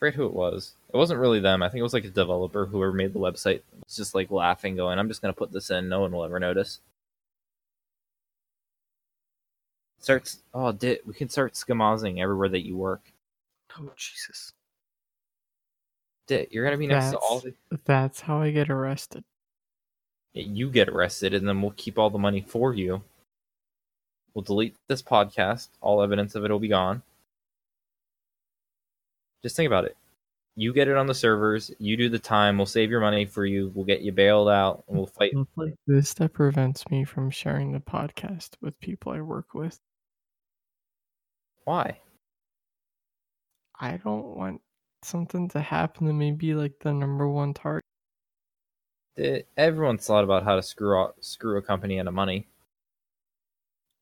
forget who it was. It wasn't really them. I think it was like a developer whoever made the website was just like laughing, going, "I'm just gonna put this in. No one will ever notice." Starts. Oh, di- we can start schemazing everywhere that you work. Oh Jesus! Dit, you're gonna be next to all That's- the. That's how I get arrested. You get arrested, and then we'll keep all the money for you. We'll delete this podcast. All evidence of it will be gone. Just think about it. You get it on the servers. You do the time. We'll save your money for you. We'll get you bailed out, and we'll fight. This that prevents me from sharing the podcast with people I work with. Why? I don't want something to happen to me be like the number one target. Dit, everyone's thought about how to screw screw a company out of money.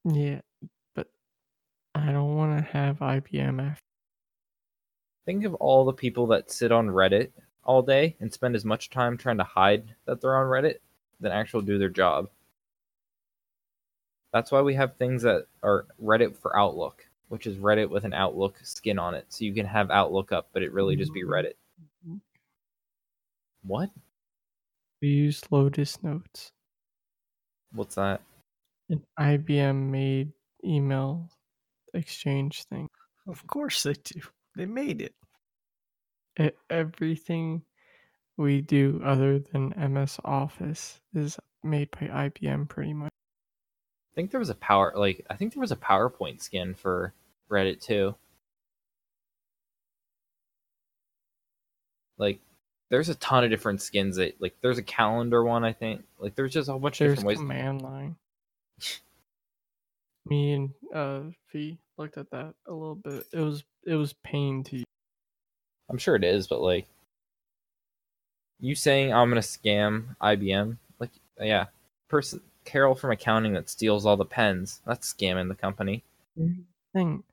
Yeah, but I don't want to have IBM after. Think of all the people that sit on Reddit all day and spend as much time trying to hide that they're on Reddit than actually do their job. That's why we have things that are Reddit for Outlook, which is Reddit with an Outlook skin on it. So you can have Outlook up, but it really just be mm-hmm. Reddit. What? We use Lotus Notes. What's that? An IBM made email exchange thing. Of course they do. They made it. E- everything we do other than MS Office is made by IBM pretty much. I think there was a power like I think there was a PowerPoint skin for Reddit too. Like there's a ton of different skins that like there's a calendar one I think. Like there's just a whole bunch of There's different ways. command line. Me and uh V looked at that a little bit. It was it was pain to use. I'm sure it is, but like you saying I'm gonna scam IBM, like yeah, person Carol from accounting that steals all the pens, that's scamming the company. thing.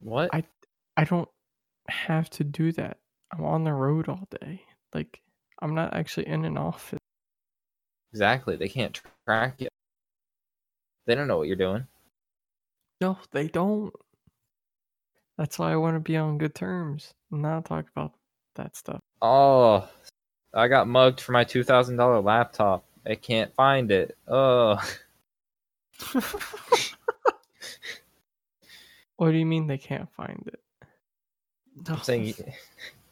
What? I- I don't have to do that. I'm on the road all day. Like I'm not actually in an office. exactly. They can't track you. They don't know what you're doing. No, they don't. That's why I want to be on good terms. and Not talk about that stuff. Oh, I got mugged for my two thousand dollar laptop. I can't find it. Oh, What do you mean they can't find it? I'm saying.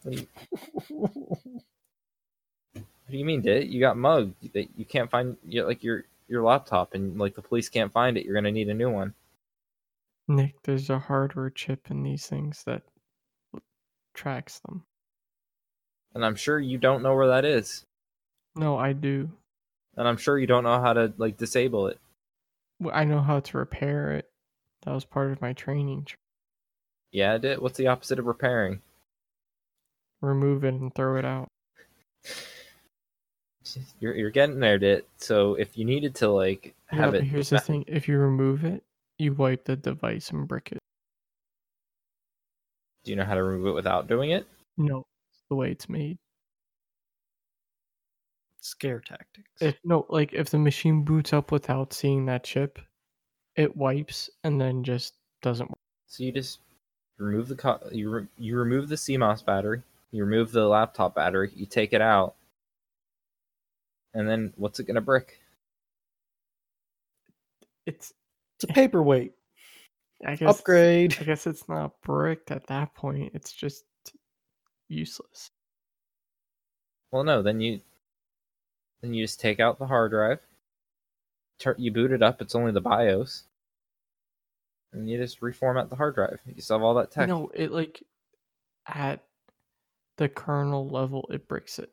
What do you, what do you mean, Dit? You got mugged. That you can't find you like your your laptop, and like the police can't find it. You're gonna need a new one. Nick, there's a hardware chip in these things that tracks them. And I'm sure you don't know where that is. No, I do. And I'm sure you don't know how to like disable it. Well, I know how to repair it. That was part of my training. tr- Yeah, Dit. What's the opposite of repairing? Remove it and throw it out. You're you're getting there, Dit. So if you needed to like have but it, here's the thing: if you remove it, you wipe the device and brick it. do you know how to remove it without doing it? No, it's the way it's made. Scare tactics. If no, like if the machine boots up without seeing that chip, it wipes and then just doesn't. work. So you just remove the co- you re- you remove the CMOS battery, you remove the laptop battery, you take it out, and then what's it gonna brick? It's it's a paperweight. I guess Upgrade. I guess it's not bricked at that point. It's just useless. Well, no, then you then you just take out the hard drive, tur- you boot it up. It's only the BIOS, and you just reformat the hard drive. You still have all that tech. No, it like at the kernel level, it breaks it.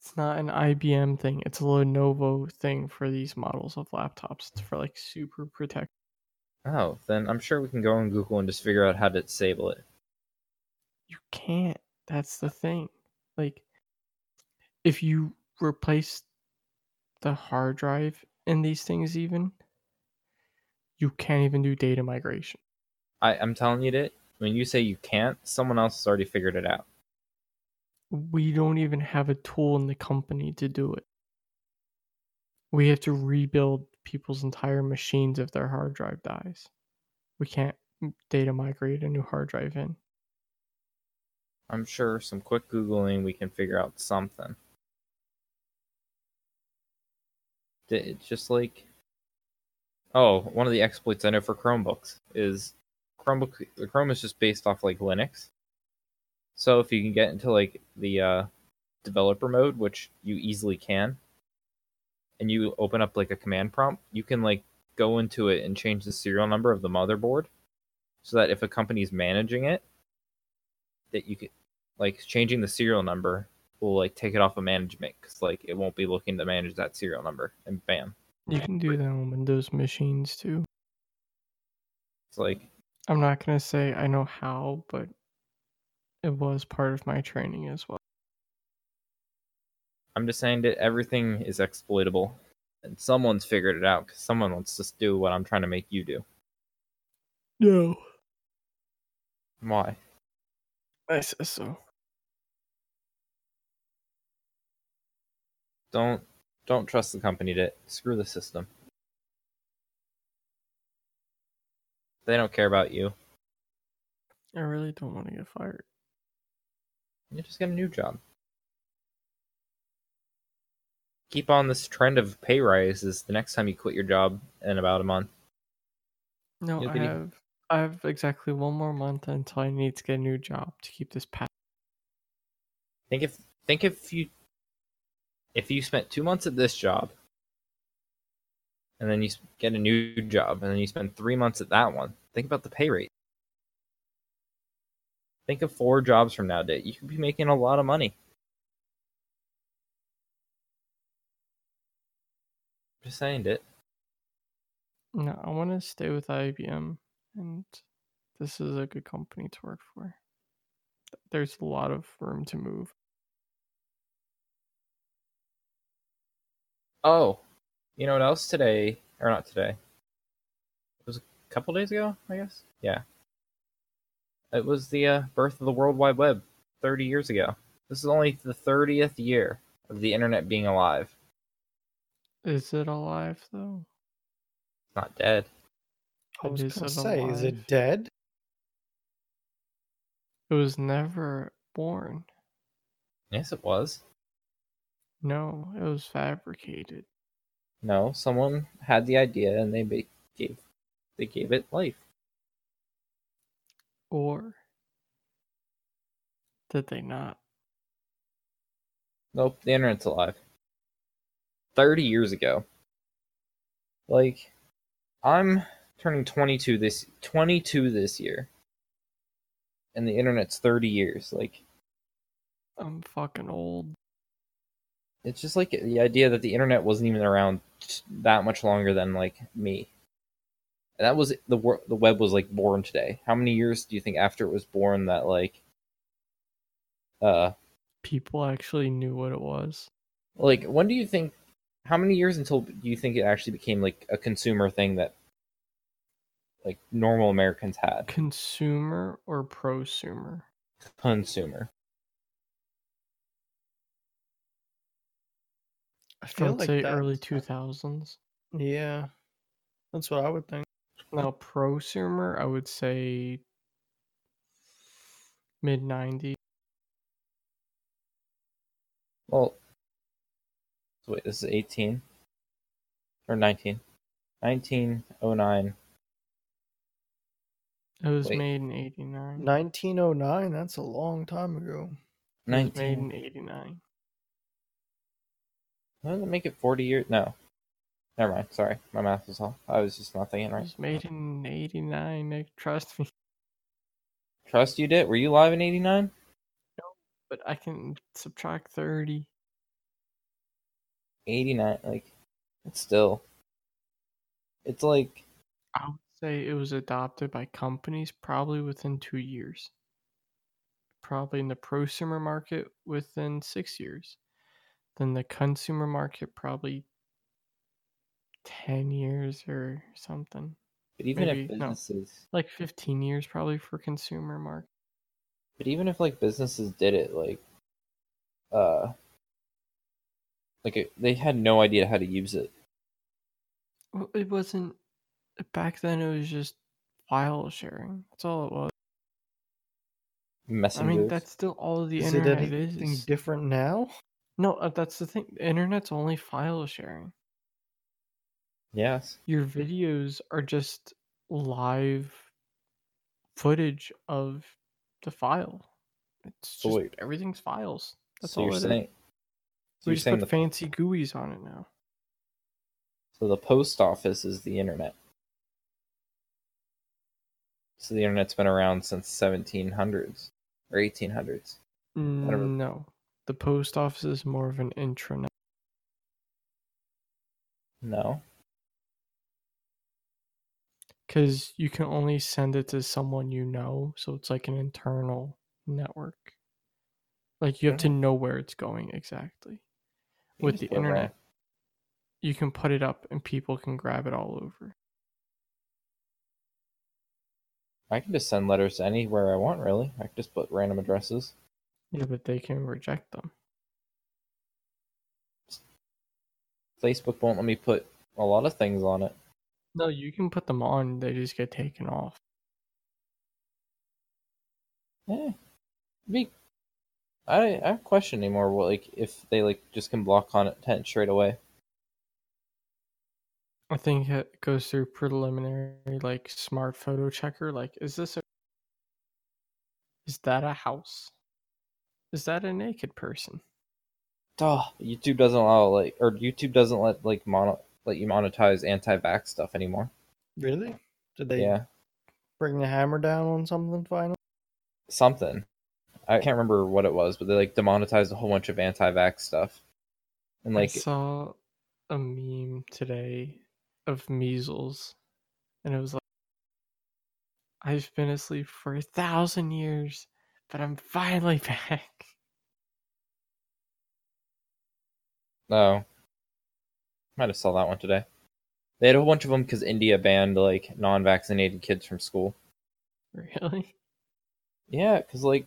It's not an IBM thing. It's a Lenovo thing for these models of laptops. It's for like super protect. Oh, then I'm sure we can go on Google and just figure out how to disable it. You can't. That's the thing. Like, if you replace the hard drive in these things, even you can't even do data migration. I, I'm telling you that when you say you can't, someone else has already figured it out. we don't even have a tool in the company to do it. We have to rebuild people's entire machines if their hard drive dies. We can't data migrate a new hard drive in. I'm sure some quick Googling we can figure out something. It's just like. Oh, one of the exploits I know for Chromebooks is Chromebook. The Chrome is just based off like Linux. So if you can get into like the uh, developer mode, which you easily can, and you open up like a command prompt, you can like go into it and change the serial number of the motherboard, so that if a company's managing it, that you could like changing the serial number will like take it off of management because like it won't be looking to manage that serial number and bam You can do that on Windows machines too. it's like I'm not going to say I know how, but it was part of my training as well. i'm just saying that everything is exploitable and someone's figured it out because someone wants to do what i'm trying to make you do No. why I said so. Don't don't trust the company to screw the system they don't care about you I really don't want to get fired. you just get a new job keep on this trend of pay rises the next time you quit your job in about a month No, I have I have exactly one more month until I need to get a new job to keep this path. Think if think if you if you spent two months at this job, and then you get a new job, and then you spend three months at that one. Think about the pay rate. Think of four jobs from now, Date. You could be making a lot of money. Just saying, it. No, I want to stay with IBM, and this is a good company to work for. There's a lot of room to move. Oh, you know what else today? Or not today? It was a couple days ago, I guess. Yeah. It was the uh, birth of the World Wide Web 30 years ago. This is only the 30th year of the internet being alive. Is it alive though? It's not dead. I was Is gonna it say, is it dead? It was never born. Yes, it was. No, it was fabricated. No, someone had the idea and they ba- gave they gave it life. Or did they not? Nope, the internet's alive. 30 years ago. Like I'm turning 22 this 22 this year. And the internet's 30 years. Like I'm fucking old. It's just like the idea that the internet wasn't even around that much longer than like me. And that was the wor- the web was like born today. How many years do you think after it was born that like uh People actually knew what it was. like when do you think how many years until do you think it actually became like a consumer thing that like normal Americans had? Consumer or prosumer? Consumer. I I feel would like say early 2000s. Yeah, that's what I would think. Now, prosumer, I would say mid 90s. Well, so wait, this is 18 or 19. 1909. It was Wait. made in 89. 1909. That's a long time ago. It was made in 89. Doesn't it make it 40 years? No. Never mind. Sorry. My math was off. I was just not thinking It right. was made in 89, Nick. Trust me. Trust you did. Were you live in 89? No, But I can subtract 30. 89. Like, it's still. It's like. I would say it was adopted by companies probably within two years. Probably in the prosumer market within six years. Then the consumer market probably 10 years or something. But even if Maybe, no. Like 15 years probably for consumer market. But even if, like, businesses did it, like. Uh. Like, it, they had no idea how to use it. Well, it wasn't back then. It was just file sharing. That's all it was. I mean, that's still all the Is it internet anything is. different now? No, uh, that's the thing. The internet's only file sharing. Yes. Your videos are just live footage of the file. It's just wait. everything's files. That's so all you're it is. saying. So We just put the fancy GUIs on it now. So the post office is the internet. So the internet's been around since 1700s or 1800s. Whatever. No, the post office is more of an intranet. No. because you can only send it to someone you know so it's like an internal network like you have to mm. know where it's going exactly You with the put it around. internet you can put it up and people can grab it all over I can just send letters to anywhere I want, really. I can just put random addresses. Yeah but they can reject them Facebook won't let me put a lot of things on it. no you can put them on they just get taken off Eh. Be, I I question anymore. What like if they like just can block content straight away? i think it goes through preliminary like smart photo checker like is this a is that a house is that a naked person Duh. YouTube doesn't allow like or YouTube doesn't let like mono let you monetize anti-vax stuff anymore. Really? Did they yeah, bring the hammer down on something finally? something. I can't remember what it was, but they like demonetized a whole bunch of anti-vax stuff. And like I saw a meme today of measles, and it was like, I've been asleep for a thousand years, but I'm finally back. oh, might have saw that one today. They had a whole bunch of them because India banned like non-vaccinated kids from school. Really? Yeah, because like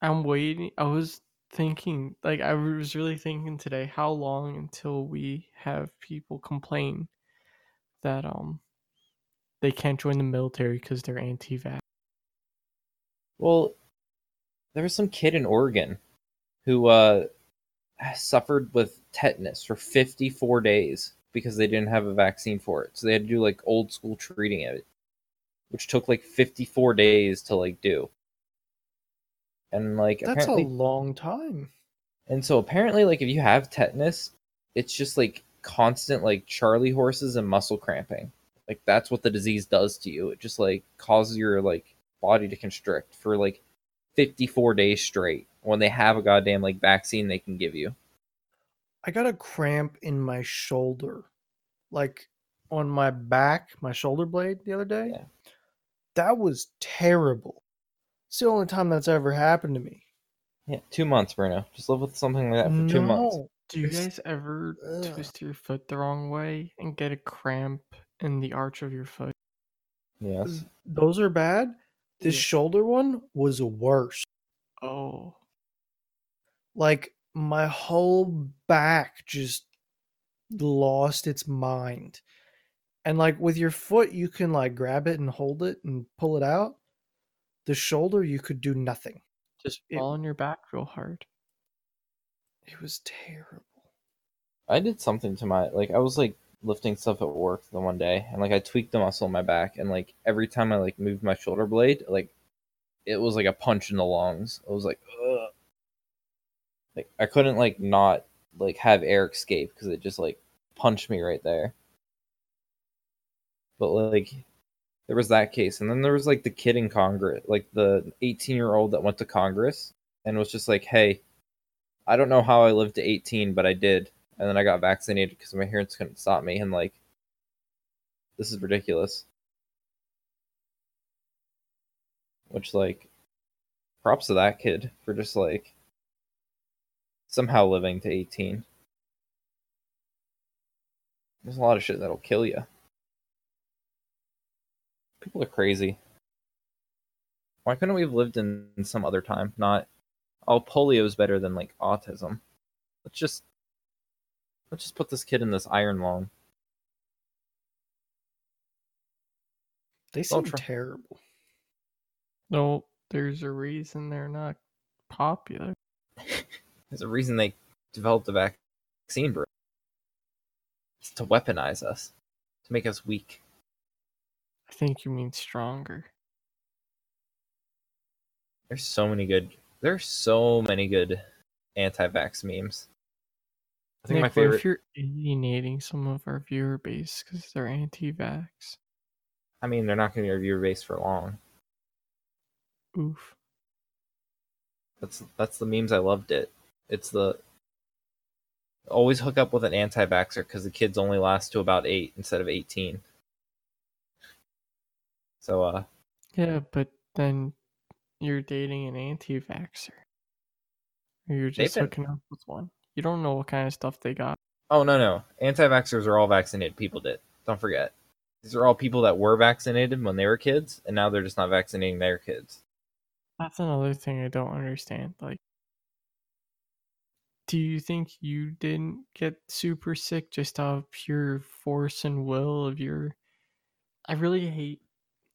I'm waiting. I was thinking, like, I was really thinking today, how long until we have people complain that um they can't join the military because they're anti-vax. Well, there was some kid in Oregon who uh, suffered with tetanus for 54 days because they didn't have a vaccine for it. So they had to do like old school treating of it, which took like 54 days to like do. And like That's a long time. and so apparently, like if you have tetanus, it's just like constant like Charlie horses and muscle cramping. Like that's what the disease does to you. It just like causes your like body to constrict for like 54 days straight when they have a goddamn like vaccine they can give you. I got a cramp in my shoulder, like on my back, my shoulder blade the other day. Yeah. That was terrible. It's the only time that's ever happened to me. Yeah, two months, Bruno. Just live with something like that for two months. Do you guys ever Ugh. twist your foot the wrong way and get a cramp in the arch of your foot? Yes. Those are bad. This Yeah. shoulder one was worse. Oh, Like my whole back just lost its mind. And like with your foot, you can like grab it and hold it and pull it out. The shoulder, you could do nothing. just It- fall on your back real hard. It was terrible. I did something to my like I was like lifting stuff at work the one day and like I tweaked the muscle in my back and like every time I like moved my shoulder blade, like it was like a punch in the lungs. I was like, Ugh. like I couldn't like not like have air escape because it just like punched me right there. But like there was that case and then there was like the kid in Congress, like the 18 year old that went to Congress and was just like, hey, I don't know how I lived to 18, but I did. And then I got vaccinated because my parents couldn't stop me. And like, this is ridiculous. Which, like, props to that kid for just like somehow living to 18. There's a lot of shit that'll kill you. People are crazy. Why couldn't we have lived in, in some other time? Not, oh, polio is better than like autism. Let's just let's just put this kid in this iron lung. They Well, seem try- terrible. No, there's a reason they're not popular. There's a reason they developed the vaccine, bro. It's to weaponize us, to make us weak. I think you mean stronger. There's so many good. There's so many good anti-vax memes. I think Nick, my favorite. if you're alienating some of our viewer base because they're anti-vax? I mean, they're not going to be our viewer base for long. Oof. That's that's the memes I loved. It. It's the always hook up with an anti-vaxer because the kids only last to about eight instead of eighteen. So uh, Yeah, but then you're dating an anti-vaxer. Or you're just been- hooking up with one. You don't know what kind of stuff they got. Oh no no. Anti-vaxxers are all vaccinated people did. Don't forget. These are all people that were vaccinated when they were kids and now they're just not vaccinating their kids. That's another thing I don't understand. Like, do you think you didn't get super sick just out of pure force and will of your? I really hate.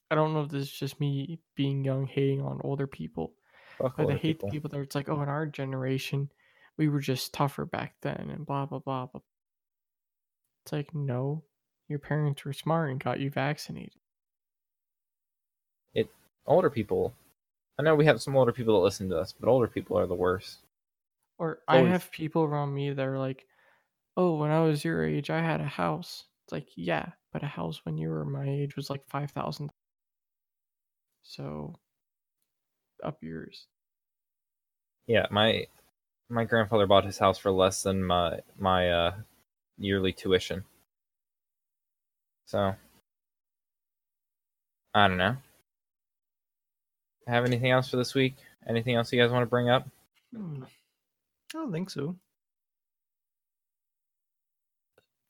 I don't know if this is just me being young hating on older people, Fuck but I hate people. the people that are it's like, oh, in our generation, we were just tougher back then, and blah blah blah. blah. It's like, no, your parents were smart and got you vaccinated. It older people. I know we have some older people that listen to us, but older people are the worst. Or I have people around me that are like, "Oh, when I was your age, I had a house." It's like, yeah, but a house when you were my age was like five thousand. So, up yours. Yeah, my my grandfather bought his house for less than my my uh yearly tuition. So I don't know. Have anything else for this week? Anything else you guys want to bring up? Hmm. I don't think so.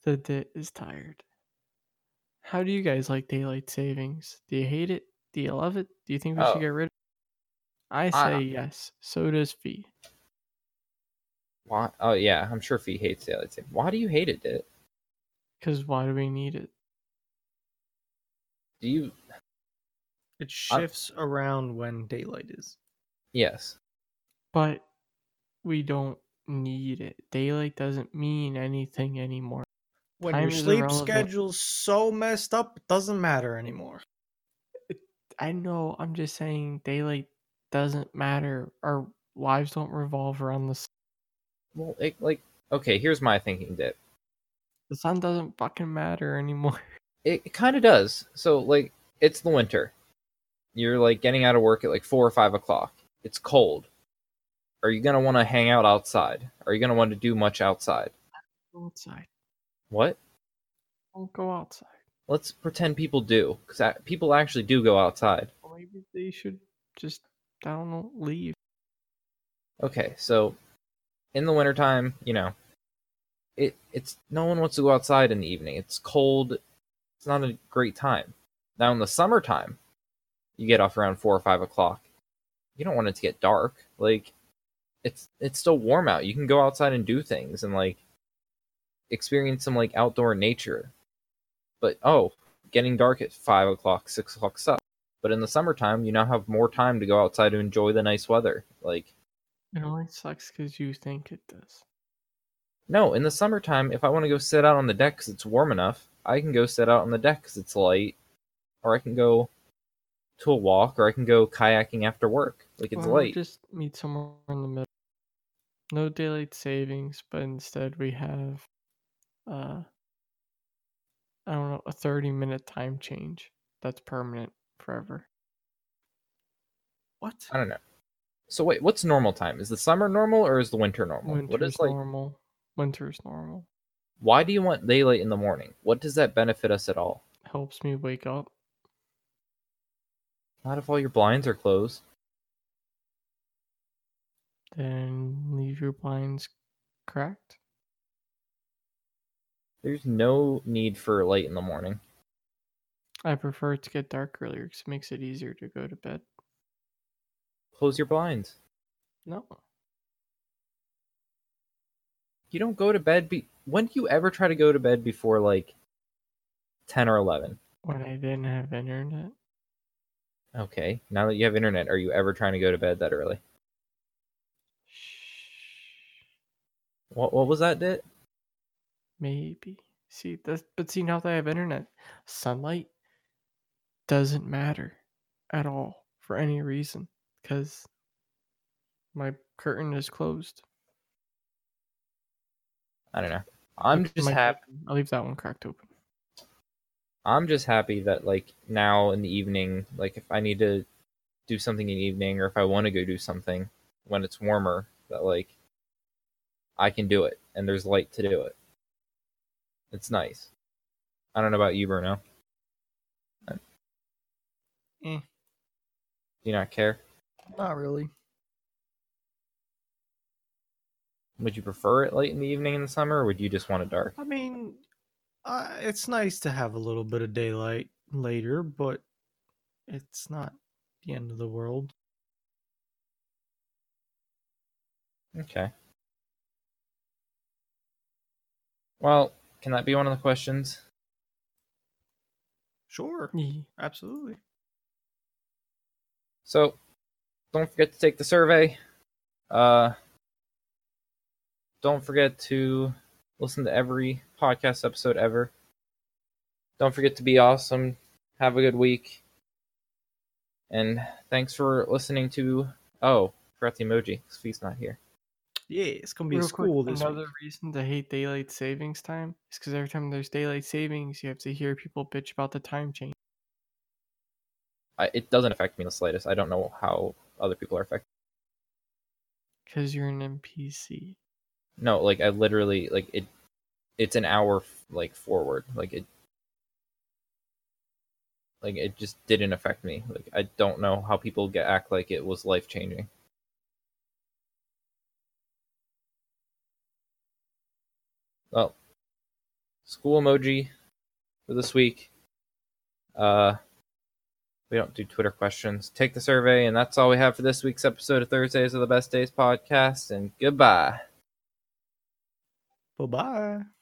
The dit is tired. How do you guys like daylight savings? Do you hate it? Do you love it? Do you think we Oh. should get rid of I I- say yes. So does Fee. Why? Oh yeah, I'm sure Fee hates daylight saving. Why do you hate it, Dit? Because why do we need it? Do you? It shifts around when daylight is. Yes. But we don't need it. Daylight doesn't mean anything anymore. When Time your is sleep irrelevant. schedule's so messed up, it doesn't matter anymore. I know. I'm just saying daylight doesn't matter. Our lives don't revolve around the sun. Well, it, like, okay, here's my thinking, Dit. The sun doesn't fucking matter anymore. It, it kind of does. So, like, it's the winter. You're like getting out of work at like four or five o'clock. It's cold. Are you gonna want to hang out outside? Are you gonna want to do much outside? Go outside. What? Don't go outside. Let's pretend people do, because people actually do go outside. Or maybe they should just, I don't know, leave. Okay, so in the wintertime, you know, it it's no one wants to go outside in the evening. It's cold. It's not a great time. Now in the summertime, you get off around four or five o'clock. You don't want it to get dark. Like it's it's still warm out. You can go outside and do things and like experience some like outdoor nature. But oh, getting dark at five o'clock, six o'clock sucks. But in the summertime, you now have more time to go outside to enjoy the nice weather. Like It only sucks because you think it does. No, in the summertime, if I want to go sit out on the deck because it's warm enough, I can go sit out on the deck because it's light, or I can go to a walk, or I can go kayaking after work. Like it's Why don't we light. Just meet somewhere in the middle. No daylight savings, but instead we have, uh, I don't know, a 30 minute time change that's permanent forever. What? I don't know. So wait, what's normal time? Is the summer normal or is the winter normal? Winter's what is like? normal. Winter's normal. Why do you want daylight in the morning? What does that benefit us at all? Helps me wake up. Not if all your blinds are closed. Then leave your blinds cracked. There's no need for light in the morning. I prefer it to get dark earlier because it makes it easier to go to bed. Close your blinds. No. You don't go to bed. Be- when do you ever try to go to bed before like ten or eleven? When I didn't have internet. Okay. Now that you have internet, are you ever trying to go to bed that early? What what was that, Dit? Maybe. See, that's, but see, now that I have internet, sunlight doesn't matter at all for any reason because my curtain is closed. I don't know. I'm Like, just happy. I'll leave that one cracked open. I'm just happy that like now in the evening, like if I need to do something in the evening or if I want to go do something when it's warmer, that like I can do it and there's light to do it. It's nice. I don't know about you, Bruno. Eh, Do you not care? Not really. Would you prefer it late in the evening in the summer, or would you just want it dark? I mean, uh, it's nice to have a little bit of daylight later, but it's not the end of the world. Okay. Well, can that be one of the questions? Sure, absolutely. So, don't forget to take the survey. Uh, don't forget to listen to every podcast episode ever. Don't forget to be awesome. Have a good week. And thanks for listening to. Oh, forgot the emoji. Fee's not here. Yeah, it's gonna be a Real quick, school this another week. reason to hate daylight savings time is because every time there's daylight savings, you have to hear people bitch about the time change. I, it doesn't affect me in the slightest. I don't know how other people are affected. Because you're an NPC. No, like I literally like it. It's an hour like forward. Like it. Like it just didn't affect me. Like I don't know how people get act like it was life changing. Well, school emoji for this week. Uh, We don't do Twitter questions. Take the survey, and that's all we have for this week's episode of Thursdays of the Best Days podcast. And goodbye. Bye bye.